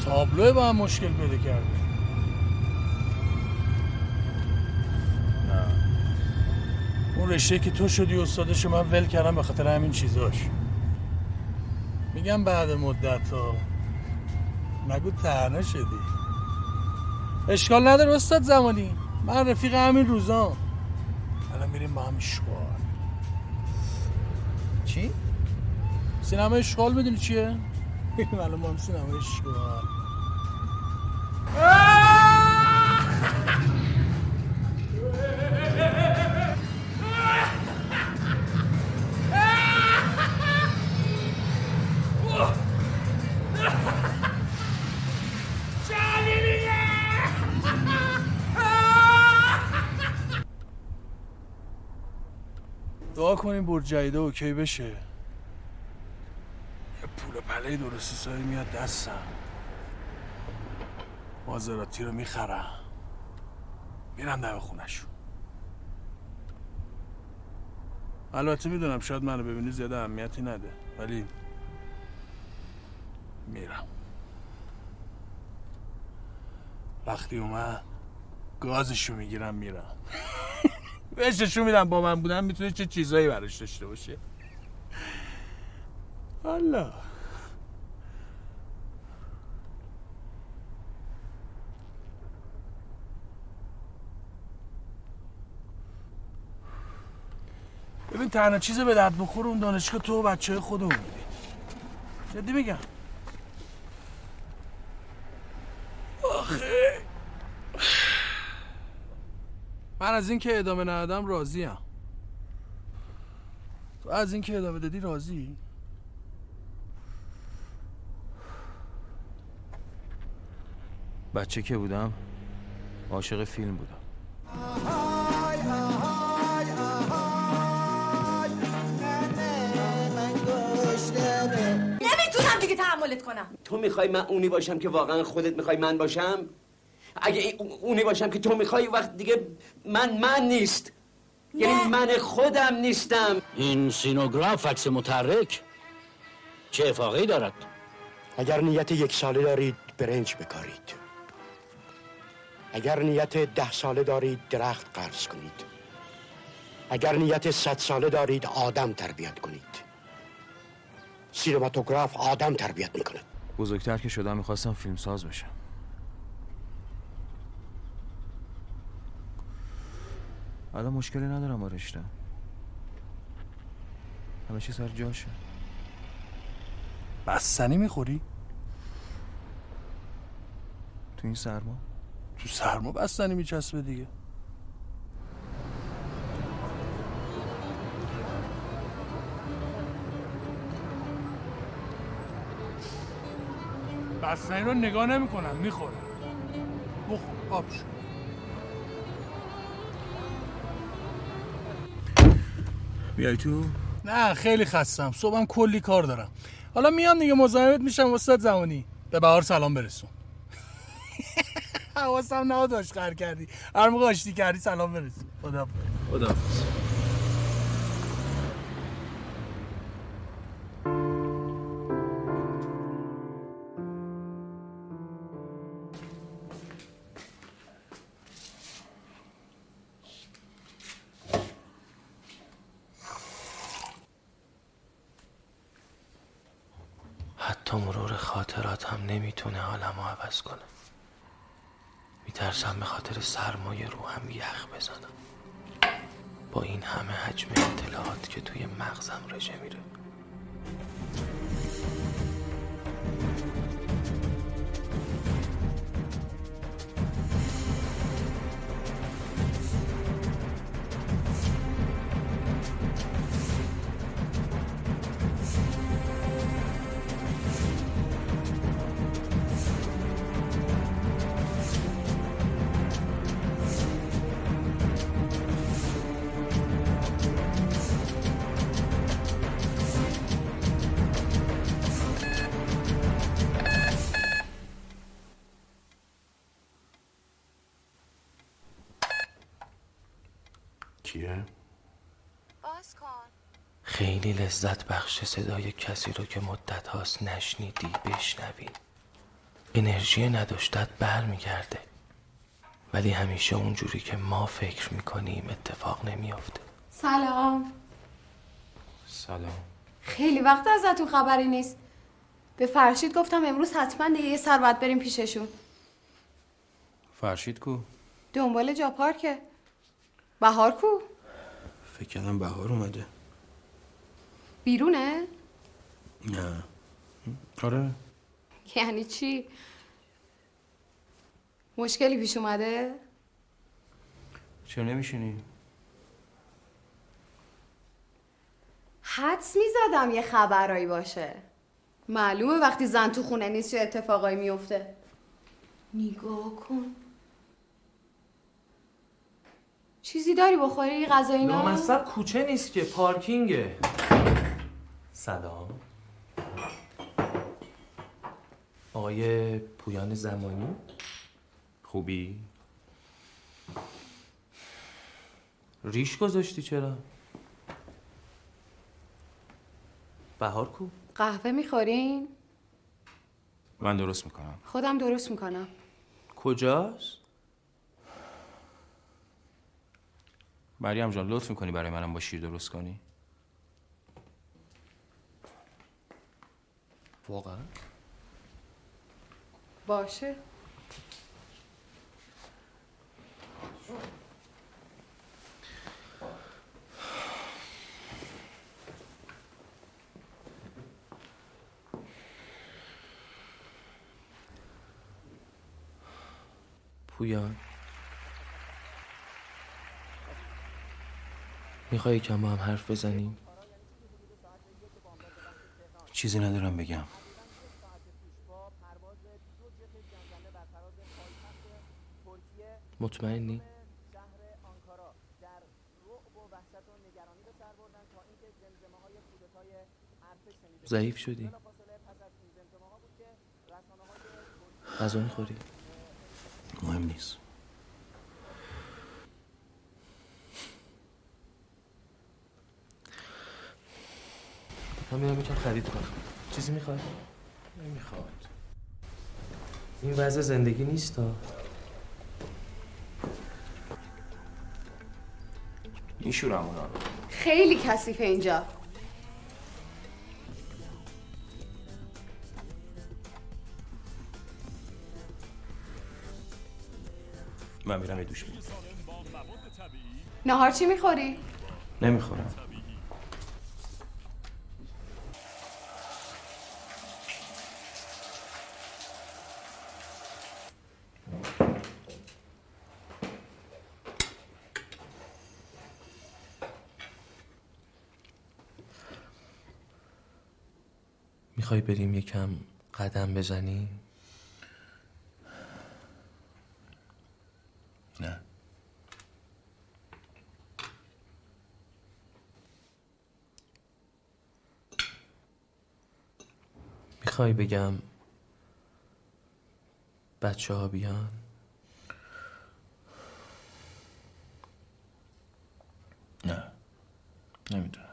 تابلوه با هم مشکل پیدا کرده نه اون رشته که تو شدی استادش من ول کردم به خاطر همین چیزاش میگم بعد مدت ها. نگو تنها شدی. اشکال نداره استاد زمانی. من رفیق همین روزام الان میریم با هم اشغال. چی؟ سینما اشغال می‌دونی چیه؟ [laughs] الان با هم سینما کنیم برج جدیده اوکی بشه؟ یه پول پله درست حسابی میاد دستم. مازراتی رو می‌خرم. میرم دم خونشون البته می‌دونم شاید منو ببینی زیاده اهمیتی نده ولی میرم. وقتی اومد گازشو می‌گیرم میرم. بهششو میدم با من بودن می‌تونه چه چیزایی براش داشته باشه الله. ببین تنها چیز به درد بخور اون دانشگاه تو و بچه خودمون بودی. جدی میگم. آخه. من از اینکه ادامه ندادم راضیم. تو از اینکه ادامه دادی راضی؟ بچه که بودم عاشق فیلم بودم. نمی‌تونم دیگه تحملت کنم. تو می‌خوای من اونی باشم که واقعا خودت می‌خوای من باشم؟ اگه این- اونی باشم که تو می‌خوای وقت دیگه من من نیست. یعنی من خودم نیستم. این سینوگراف عکس متحرک چه افاقی دارد؟ اگر نیت یک ساله دارید برنج بکارید. اگر نیت ده ساله دارید درخت قرض کنید. اگر نیت صد ساله دارید آدم تربیت کنید. سینماتوگراف آدم تربیت می‌کنه بزرگتر که شدم می‌خواستم فیلم ساز بشم. الان مشکلی ندارم با رشته. همه چی سر جاشه بستنی می‌خوری؟ تو این سرما. تو سرما بستنی میچسبه دیگه. بستنی رو نگاه نمی‌کنم می‌خورم بخور آب شو. بیای تو؟ نه خیلی خستم. صبحم کلی کار دارم. حالا میام دیگه مزاحمت میشم استاد زمانی. به بهار سلام برسون. [laughs] حواسم نبود آشقر کردی. هر موقع آشتی کردی سلام برسون. خدا خدا عوض کنه. میترسم به خاطر سرمایه رو هم یخ بزنم. با این همه حجم اطلاعات که توی مغزم رژه میره. کیه؟ باز کن. خیلی لذت بخش صدای کسی رو که مدت هاست نشنیدی بشنوی. انرژی نداشتت برمیگرده. ولی همیشه اونجوری که ما فکر می‌کنیم اتفاق نمیافته. سلام. سلام. خیلی وقت ازتون خبری نیست. به فرشید گفتم امروز حتما دیگه یه سر باید بریم پیششون. فرشید کو؟ دنبال جا پارکه بهار کو؟ فکر کردم بهار اومده. بیرونه؟ نه. آره. یعنی چی؟ مشکلی پیش اومده؟ چرا نمیشینی؟ حدس می‌زدم یه خبرایی باشه. معلومه وقتی زن تو خونه نیست چه اتفاقایی میفته نگاه کن. چیزی داری بخوری غذا اینا لامصب کوچه نیست که پارکینگه سلام آقای پویان زمانی خوبی؟ ریش گذاشتی چرا؟ بهار کو؟ قهوه می‌خورین من درست می‌کنم خودم درست می‌کنم کجاست؟ مریم جان لطف می‌کنی برای منم با شیر درست کنی؟ واقعا؟ باشه. پویان. می‌خوای کم با هم حرف بزنیم؟ چیزی ندارم بگم مطمئنی؟ ضعیف شدی؟ غذا می‌خوری؟ من میرم یکم خرید کنم. چیزی می‌خوای؟ نمی‌خواد. این وضع زندگی نیست ها. میشورم اونا خیلی کثیفه اینجا. من میرم یه دوش میرم نهار چی می‌خوری؟ نمی‌خورم. بریم یکم قدم بزنیم نه. می‌خوای بگم بچه ها بیان؟ نه. نمی‌دونم.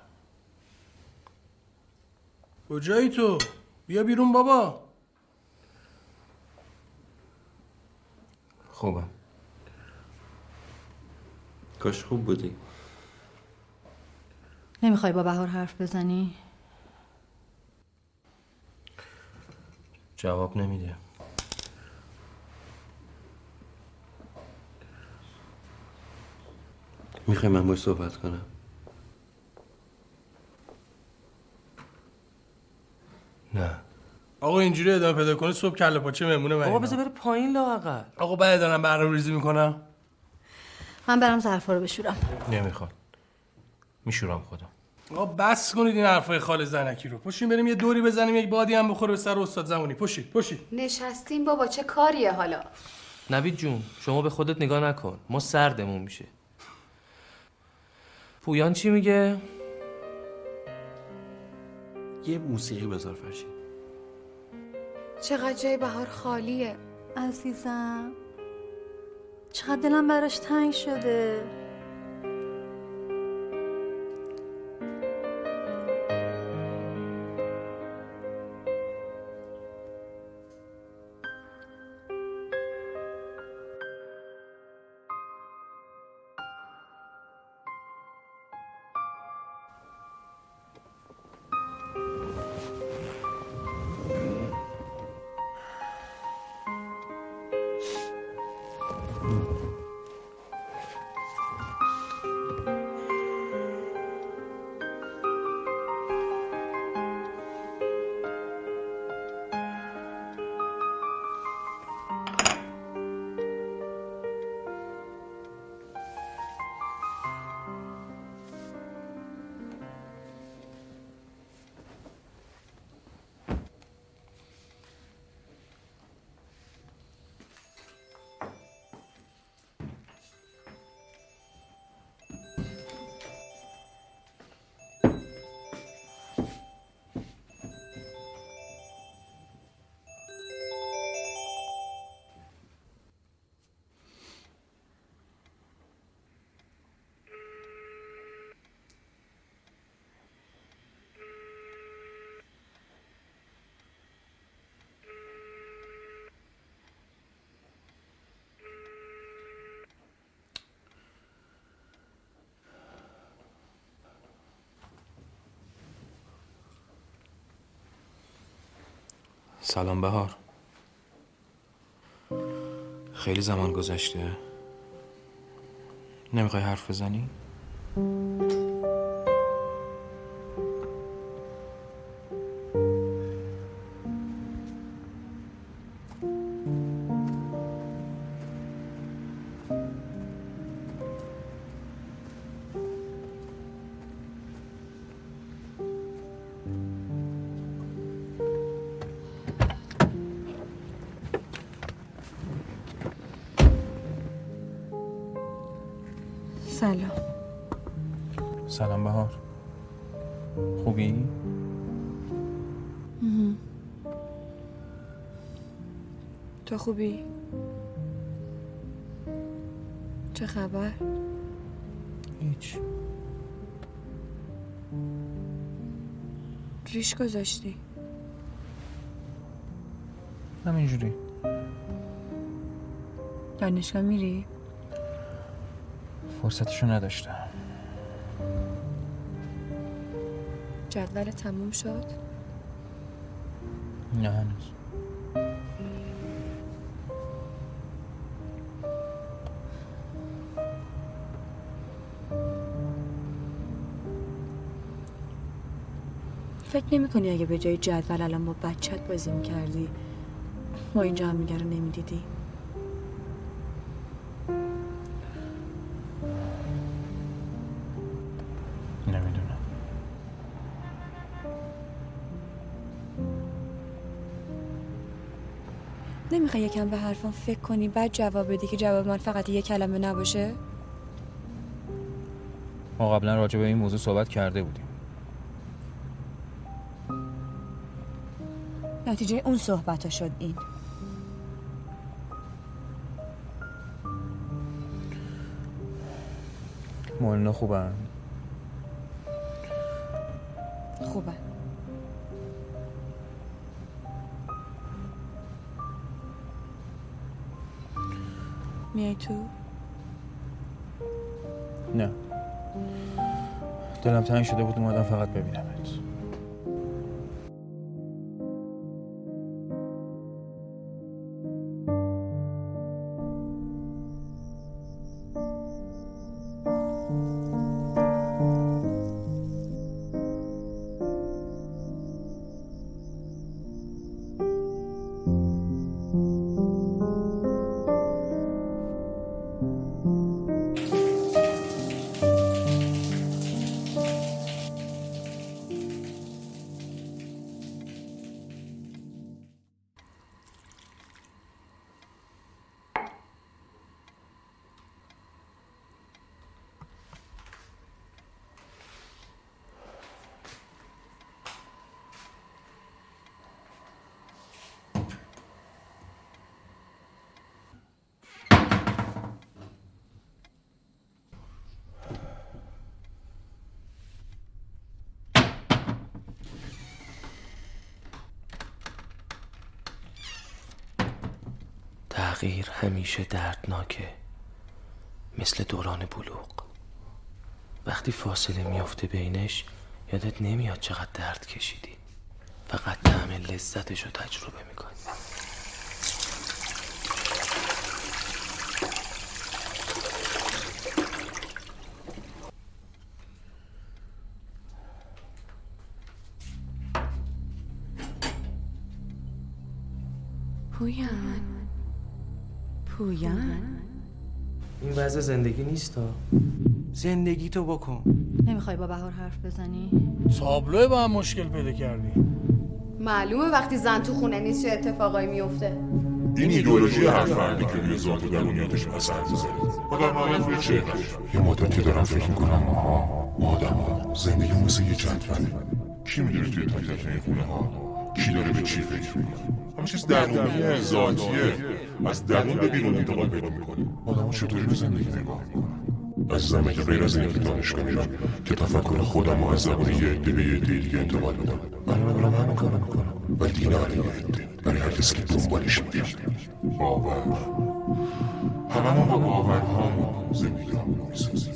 کجایی تو؟ بیا بیرون بابا. خوبم. کاش خوب بودی. نمی‌خوای با بهار حرف بزنی؟ جواب نمیده. می‌خوای من باش صحبت کنم؟ نه. آقا اینجوری ادامه پیدا کنه صبح کله پاچه مهمونه من آقا بذار بره پایین لااقل. آقا بعد دارم برنامه ریزی می‌کنم. من برم ظرفا رو بشورم. نمی‌خواد. میشورم خودم. آقا بس کنید این حرفای خال زنکی رو. پشین بریم یه دوری بزنیم یک بادی هم بخوره به سر استاد زمانی. پشید پشید نشستیم بابا چه کاریه حالا؟ نوید جون شما به خودت نگاه نکن. ما سردمون میشه. پویان چی میگه؟ یه موسیقی بذار فرشین چقدر جای بهار خالیه. عزیزم. چقدر دلم براش تنگ شده. سلام بهار خیلی زمان گذشته نمی‌خوای حرف بزنی؟ پیش گذاشتی همینجوری دانشگاه میری؟ فرصتشو نداشتم جدول تموم شد؟ نه هنوز فکر نمی کنی اگه به جای جدول الان با بچت بازی می‌کردی ما اینجا هم رو نمی‌دیدی؟ نمی‌دونم نمی‌خوای یکم به حرفم فکر کنی؟ بعد جواب بدی که جواب من فقط یه کلمه نباشه؟ ما قبلا راجع به این موضوع صحبت کرده بودیم. نتیجه اون صحبت شد این. مولانا خوبن؟ خوبه. میای تو؟ نه. دلم تنگ شده بود اومدم فقط ببینمت. تغییر همیشه دردناکه. مثل دوران بلوغ. وقتی فاصله میافته بینش یادت نمیاد چقدر درد کشیدی. فقط طعم لذتش رو تجربه می‌کنی. زندگی نیست زندگی تو بکن. نمی‌خوای با بهار حرف بزنی؟ تابلو با هم مشکل پیدا کردی. معلومه وقتی زن تو خونه نیست چه اتفاقایی میفته. این ایدئولوژی هر فردی که روی ذات و درونیاتش اثر می‌ذاره. و در نهایت روی چهرش یه مدتی دارم فکر می‌کنم ماها آدم ها زندگی مثل یه جدوله کی می‌دونه توی تک تک این خونه ها کی داره به چی فکر می‌کنه؟ همه چیز درونیه ذاتیه. از درون به بیرون انتقال پیدا می‌کنه. آدم چطوری به زندگی نگاه می‌کنن؟ از زمین که غیر از این که دانشگاه میرم که تفکر خودم و از زبان یه عده به یه عده دیگه انتقال بدم. من برام همین کارو می‌کنم ولی دیگه نه یه عده برای هر کسی که دنبالش میگرد باور. هممون با باورهامون زندگی رو می‌سازیم.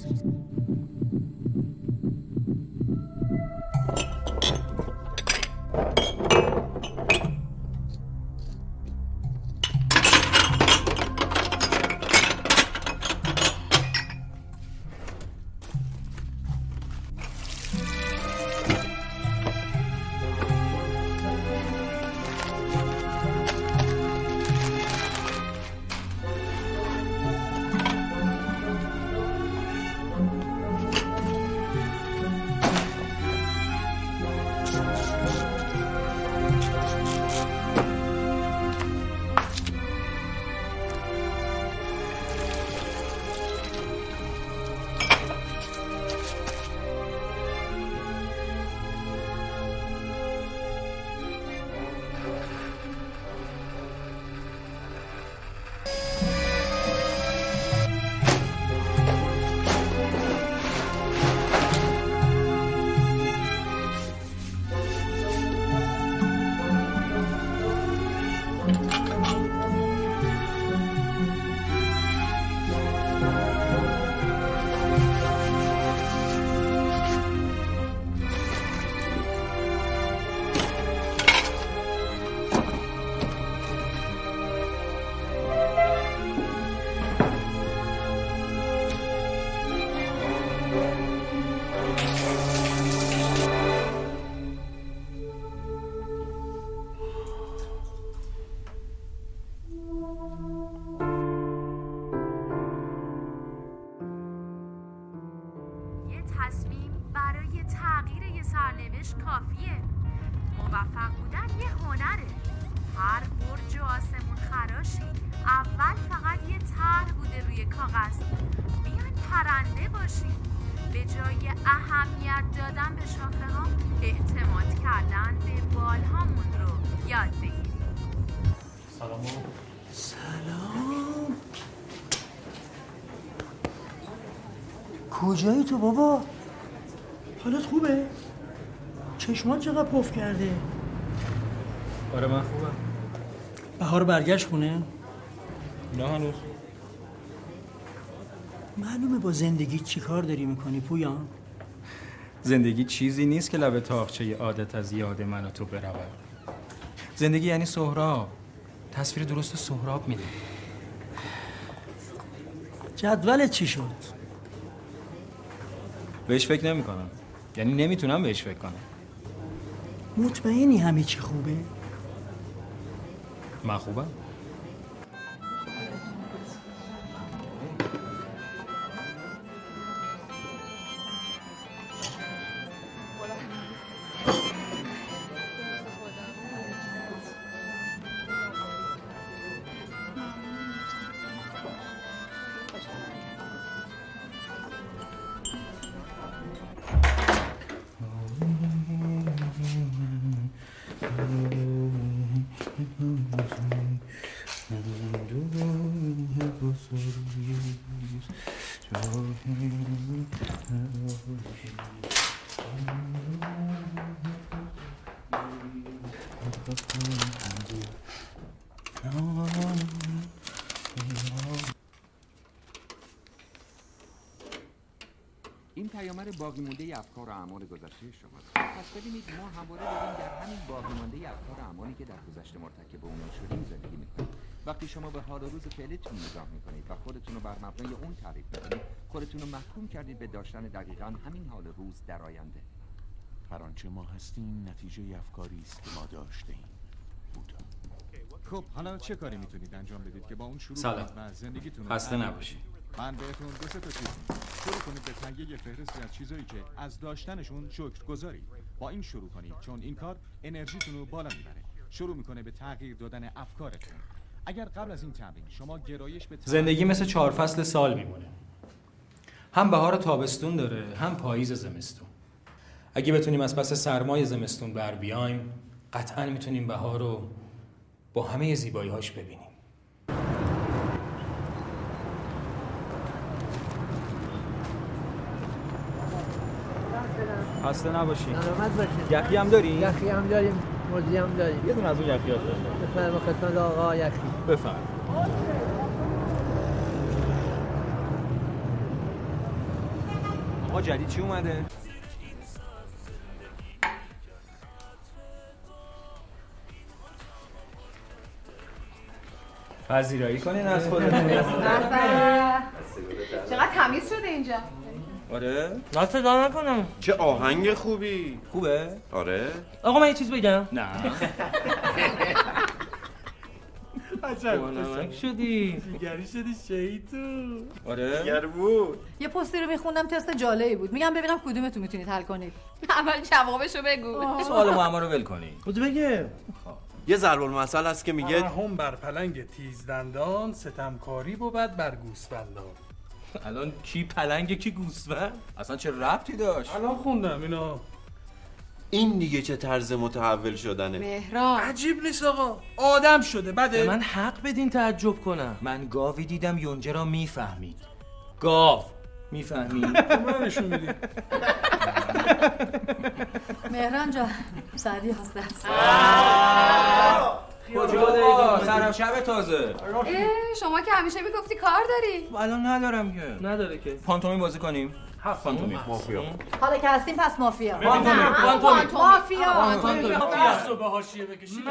کجایی تو بابا؟ حالت خوبه؟ چشمان چقدر پف کرده؟ آره من خوبم. بهار برگشت خونه؟ نه هنوز. معلومه با زندگی چی کار داری می‌کنی پویان؟ زندگی چیزی نیست که لب تاقچه عادت از یاد من و تو برود. زندگی یعنی سهراب. تصویر درست سهراب میده. جدولت چی شد؟ بهش فکر نمی کنم یعنی نمی‌تونم بهش فکر کنم. مطمئنی همه چی خوبه؟ من خوبم. گذشته شماست پس ببینید ما همواره داریم در همین باقی مونده افکار و اعمالی که در گذشته مرتکب اونها شدیم زندگی می‌کنیم وقتی شما به حال و روز فعلیتون نگاه می‌کنید و خودتون رو بر مبنای اون تعریف می‌کنید خودتون رو محکوم کردید به داشتن دقیقا همین حال روز در آینده هر آنچه ما هستیم نتیجه افکاری است که ما داشته ایم خب حالا چه کاری می‌تونید انجام بدید که با اون شروع سلام. زندگیتون خسته تغییر نباشی. بدید؟ من بهتون دو سه تا چیز. شروع کنید به تهیه یه فهرستی از چیزایی که از داشتنشون شکر گذارید با این شروع کنید چون این کار انرژیتون رو بالا می‌بره. شروع می‌کنه به تغییر دادن افکارتون. اگر قبل از این تمرین شما گرایش به زندگی مثل چهار فصل سال میمونه. هم بهار تابستون داره هم پاییز زمستون. اگه بتونیم از پس سرمای زمستون بر بیایم قطعا می‌تونیم بهار رو با همه زیبایی‌هاش ببینیم. خسته نباشی. سلامت باشین یخی هم داری؟ یخی هم داریم موزی هم داریم. یه دونه از اون یخیات بفرما خدمت آقا یخی. بفرم آقا جدید چی اومده؟ پذیرایی کنین از خودتون. چقدر تمیز شده اینجا. آره. دست دار نکنم. چه آهنگ خوبی. خوبه؟ آره. آقا من یه چیز بگم. نه. [laughs] عجب. شدی. دیگری شدی شیطون آره. بود. یه پستی رو میخوندم تست جالبی بود. میگم ببینم کدومتون می‌تونید حل کنید. اول جوابشو بگو. سوال معما رو ول کنی. خود بگه. یه ضرب المثل هست که میگه هم بر پلنگ تیزدندان ستمکاری بود بر گوسفندان. الان کی پلنگ کی گوسفند؟ اصلا چه ربطی داشت؟ الان خوندم اینا. این دیگه چه طرز متحول شدنه؟ مهران. عجیب نیست آقا. آدم شده بده. من حق بدین تعجب کنم. من گاوی دیدم یونجه را می‌فهمید. گاو. می‌فهمید؟ [laughs] من نشون میدی مهران جان سعدی هست. کجا داری سرم شب تازه. شما که همیشه می‌گفتی کار داری. الان ندارم که. نداره که. پانتومین بازی کنیم. هفت پانتومین مافیا. حالا که هستیم پس مافیا. پانتومین. مافیا. دست رو به حاشیه بکشید.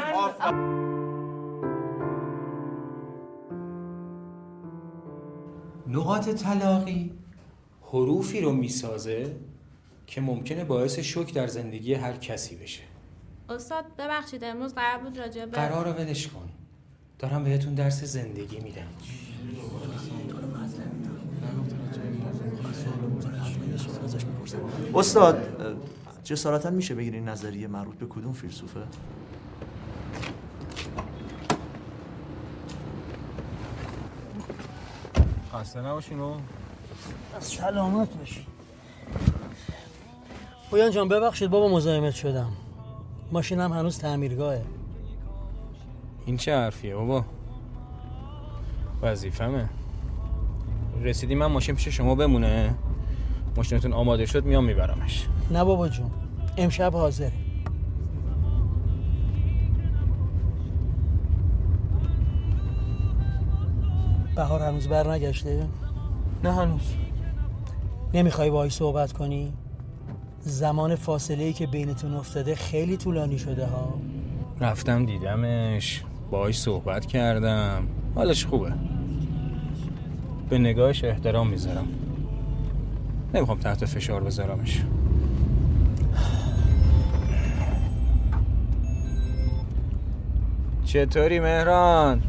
نقاط تلاقی حروفی رو می‌سازه که ممکنه باعث شوک در زندگی هر کسی بشه. استاد ببخشید امروز قرار بود راجع به قرار رو ولش کن. دارم بهتون درس زندگی میدم. استاد جسارتا میشه بگیری نظریه مربوط به کدوم فیلسوفه؟ خسته نباشین و سلامت باشی پویان جان ببخشید بابا مزاحمت شدم. ماشینم هنوز تعمیرگاهه. این چه حرفیه بابا؟ وظیفمه. رسیدی من ماشین پیش شما بمونه؟ ماشینتون آماده شد میام میبرمش. نه بابا جون امشب حاضره. بهار هنوز بر نگشته؟ نه هنوز. نمی‌خوای باهاش صحبت کنی؟ زمان فاصله ای که بینتون افتاده خیلی طولانی شده ها. رفتم دیدمش باهاش صحبت کردم. حالش خوبه. به نگاهش احترام می‌ذارم. نمی‌خوام تحت فشار بذارمش. چطوری مهران؟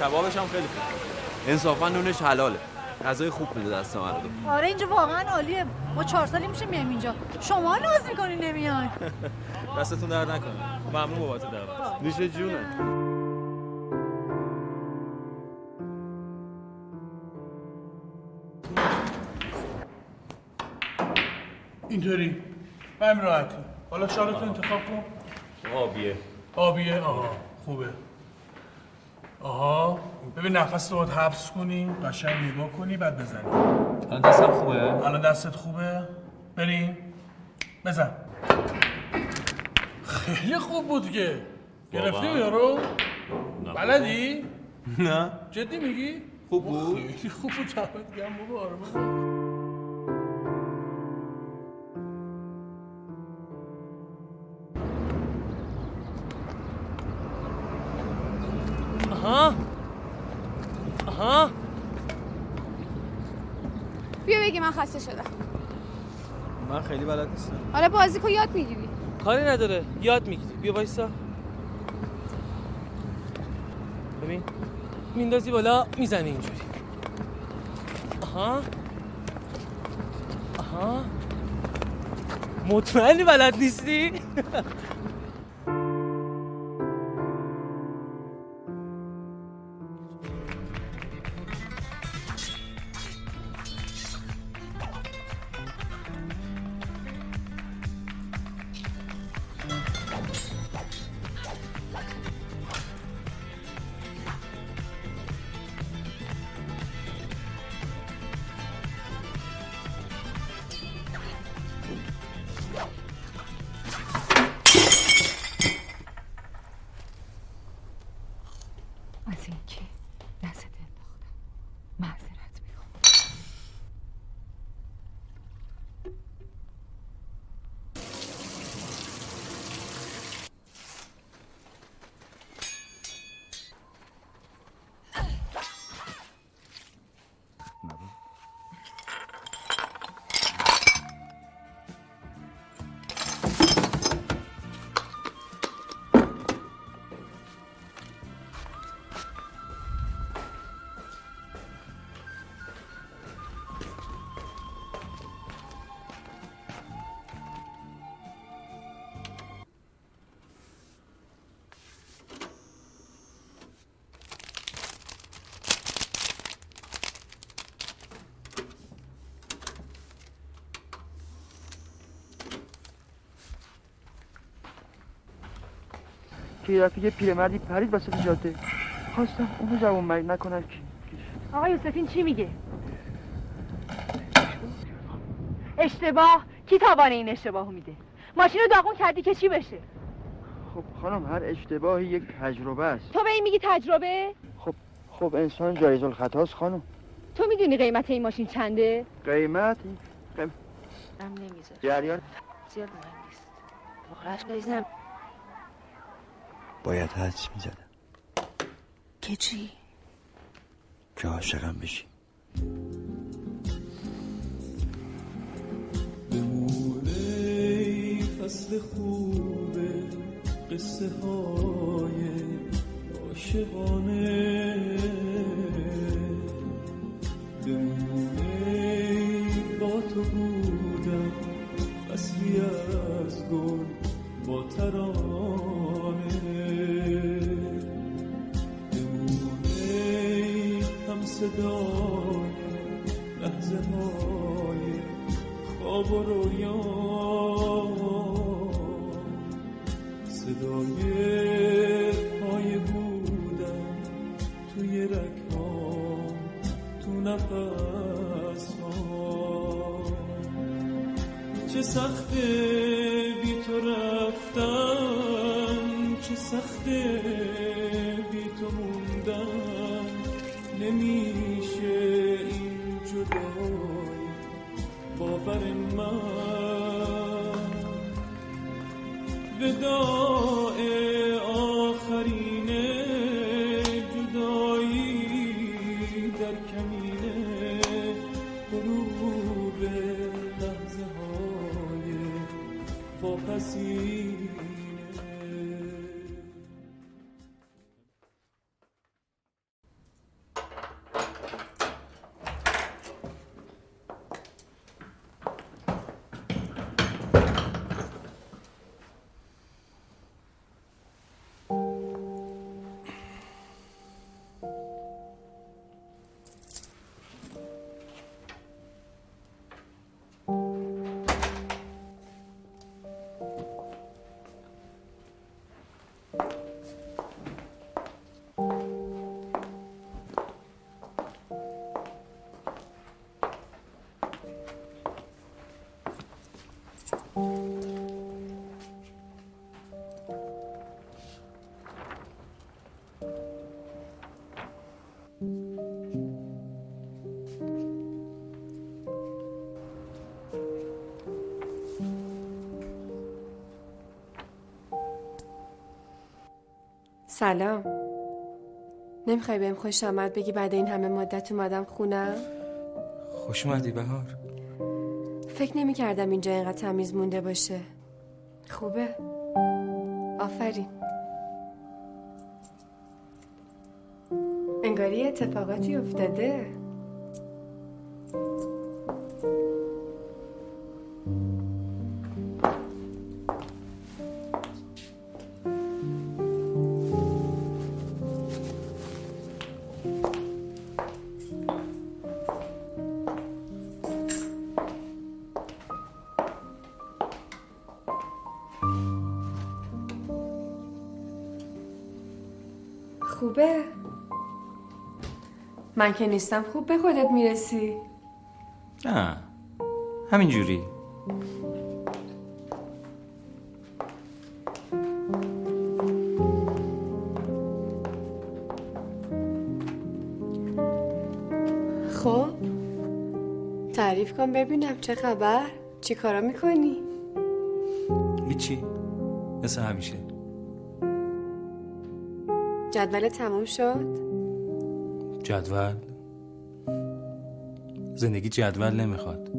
کبابش هم خیلی خوب. انصافا نونش حلاله. غذای خوب میده دست مردم آره اینجا واقعا عالیه. ما چهار سالی میشه میایم اینجا. شما ناز می‌کنین نمیان [laughs] دستتون درد نکنه. ممنون بابت دعوت. نوش جونه. اینطوری. به همین راحتی حالا شارتو انتخاب کن. آبیه. آبیه؟ آها. خوبه. آها ببین نفس رو حبس کنی قشنگ نگاه کنی بعد بزنی. الان دستم خوبه؟ الان دستت خوبه؟ بریم بزن. خیلی خوب بود که. گرفتی؟ یارو. بلدی؟ نه. جدی میگی؟ خوب بود. خیلی خوب بود. دمت گرم بابا آره بیا بگی من خسته شدم. من خیلی بلد نیستم. حالا بازی کو یاد می‌گیری. کاری نداره. یاد می‌گیری. بیا وایسا. ببین. میندازی بالا می‌زنی اینجوری. آها. آها. مطمئنی بلد نیستی؟ [laughs] که یه یه پیرمردی پرید وسط جاده خواستم اونو جوون مرگ نکنن که آقا یوسفین چی میگه؟ اشتباه کی تاوان این اشتباهو میده؟ ماشین رو داغون کردی که چی بشه؟ خب خانم هر اشتباهی یک تجربه است تو به این میگی تجربه؟ خب خب انسان جایز الخطاست خانم تو می‌دونی قیمت این ماشین چنده؟ قیمت قیم... هم نمی‌ذاره جریان زیاد مهم نیست عزیزم باید حدس می‌زدم. که چی؟ که عاشقم بشی. فصل خوب قصه های عاشقانه. سلام. نمی‌خوای بهم خوش آمد بگی بعد این همه مدت اومدم خونم خوش اومدی بهار. فکر نمی کردم اینجا اینقدر تمیز مونده باشه. خوبه. آفرین. انگاری اتفاقاتی افتاده. من که نیستم خوب به خودت می‌رسی. نه همینجوری. خب تعریف کن ببینم چه خبر چی کارا می‌کنی؟ هیچی مثل همیشه. جدول تموم شد؟ جدول؟ زندگی جدول نمی‌خواد.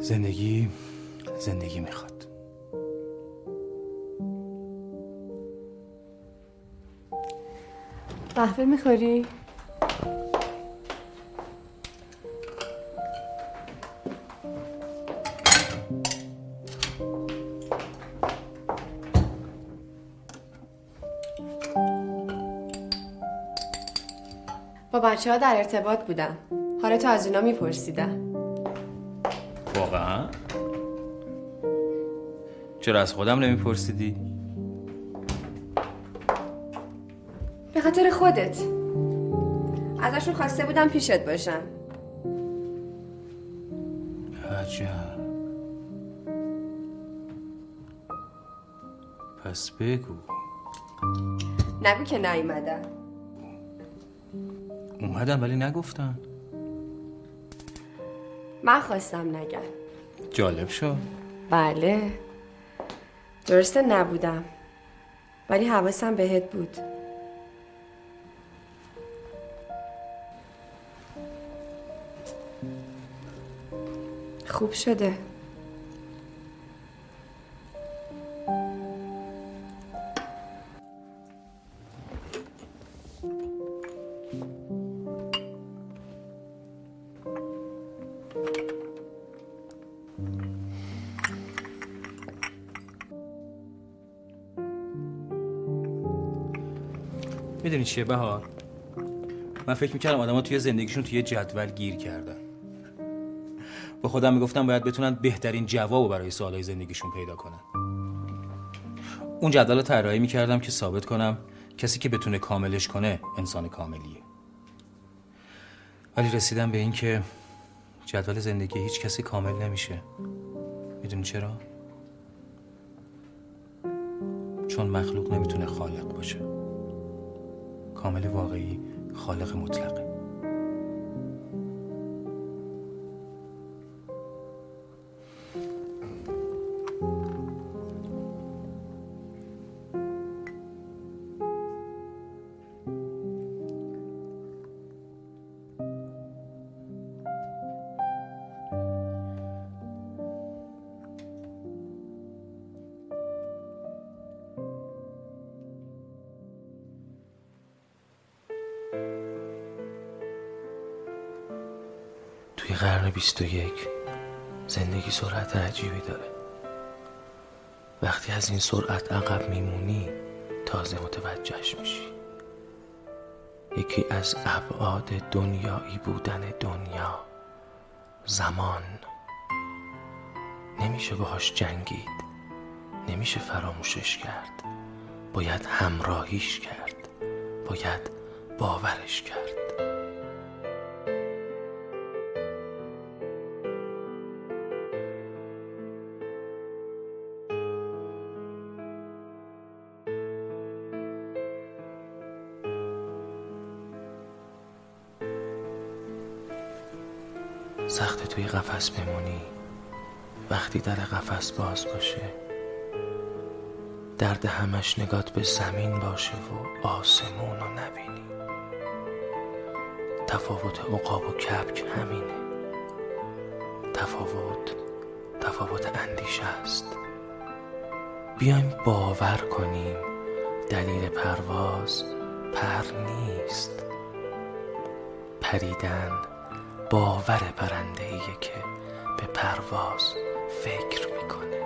زندگی زندگی می‌خواد. قهوه می‌خوری؟ بچه ها در ارتباط بودم حالا تو از اونا میپرسیدم واقعا؟ چرا از خودم نمیپرسیدی؟ به خاطر خودت. ازشون خواسته بودم پیشت باشم عجب. پس بگو. نگو که نیومدم اومدم ولی نگفتم من خواستم نگم. جالب شد. بله. درسته نبودم. ولی حواسم بهت بود. خوب شده. می‌دونی چیه بهار من فکر می‌کردم آدما توی زندگیشون توی جدول گیر کردن. با خودم می‌گفتم باید بتونن بهترین جواب برای سوالای زندگیشون پیدا کنن. اون جدول رو طراحی می‌کردم که ثابت کنم کسی که بتونه کاملش کنه انسان کاملیه. ولی رسیدم به این که جدول زندگی هیچ کسی کامل نمیشه. می‌دونی چرا؟ چون مخلوق نمی‌تونه خالق باشه. کامل واقعی خالق مطلقه. توی قرن بیست و یک. زندگی سرعت عجیبی داره. وقتی از این سرعت عقب میمونی تازه متوجهش میشی. یکی از ابعاد دنیایی بودن دنیا زمان. نمیشه باهاش جنگید. نمیشه فراموشش کرد. باید همراهیش کرد. باید باورش کرد. قفس بمونی وقتی در قفس باز باشه. درد همش نگات به زمین باشه و آسمون رو نبینی. تفاوت عقاب و کبک همینه. تفاوت تفاوت اندیشه است. بیایم باور کنیم دلیل پرواز پر نیست. پریدن باور پرنده که به پرواز فکر می‌کنه.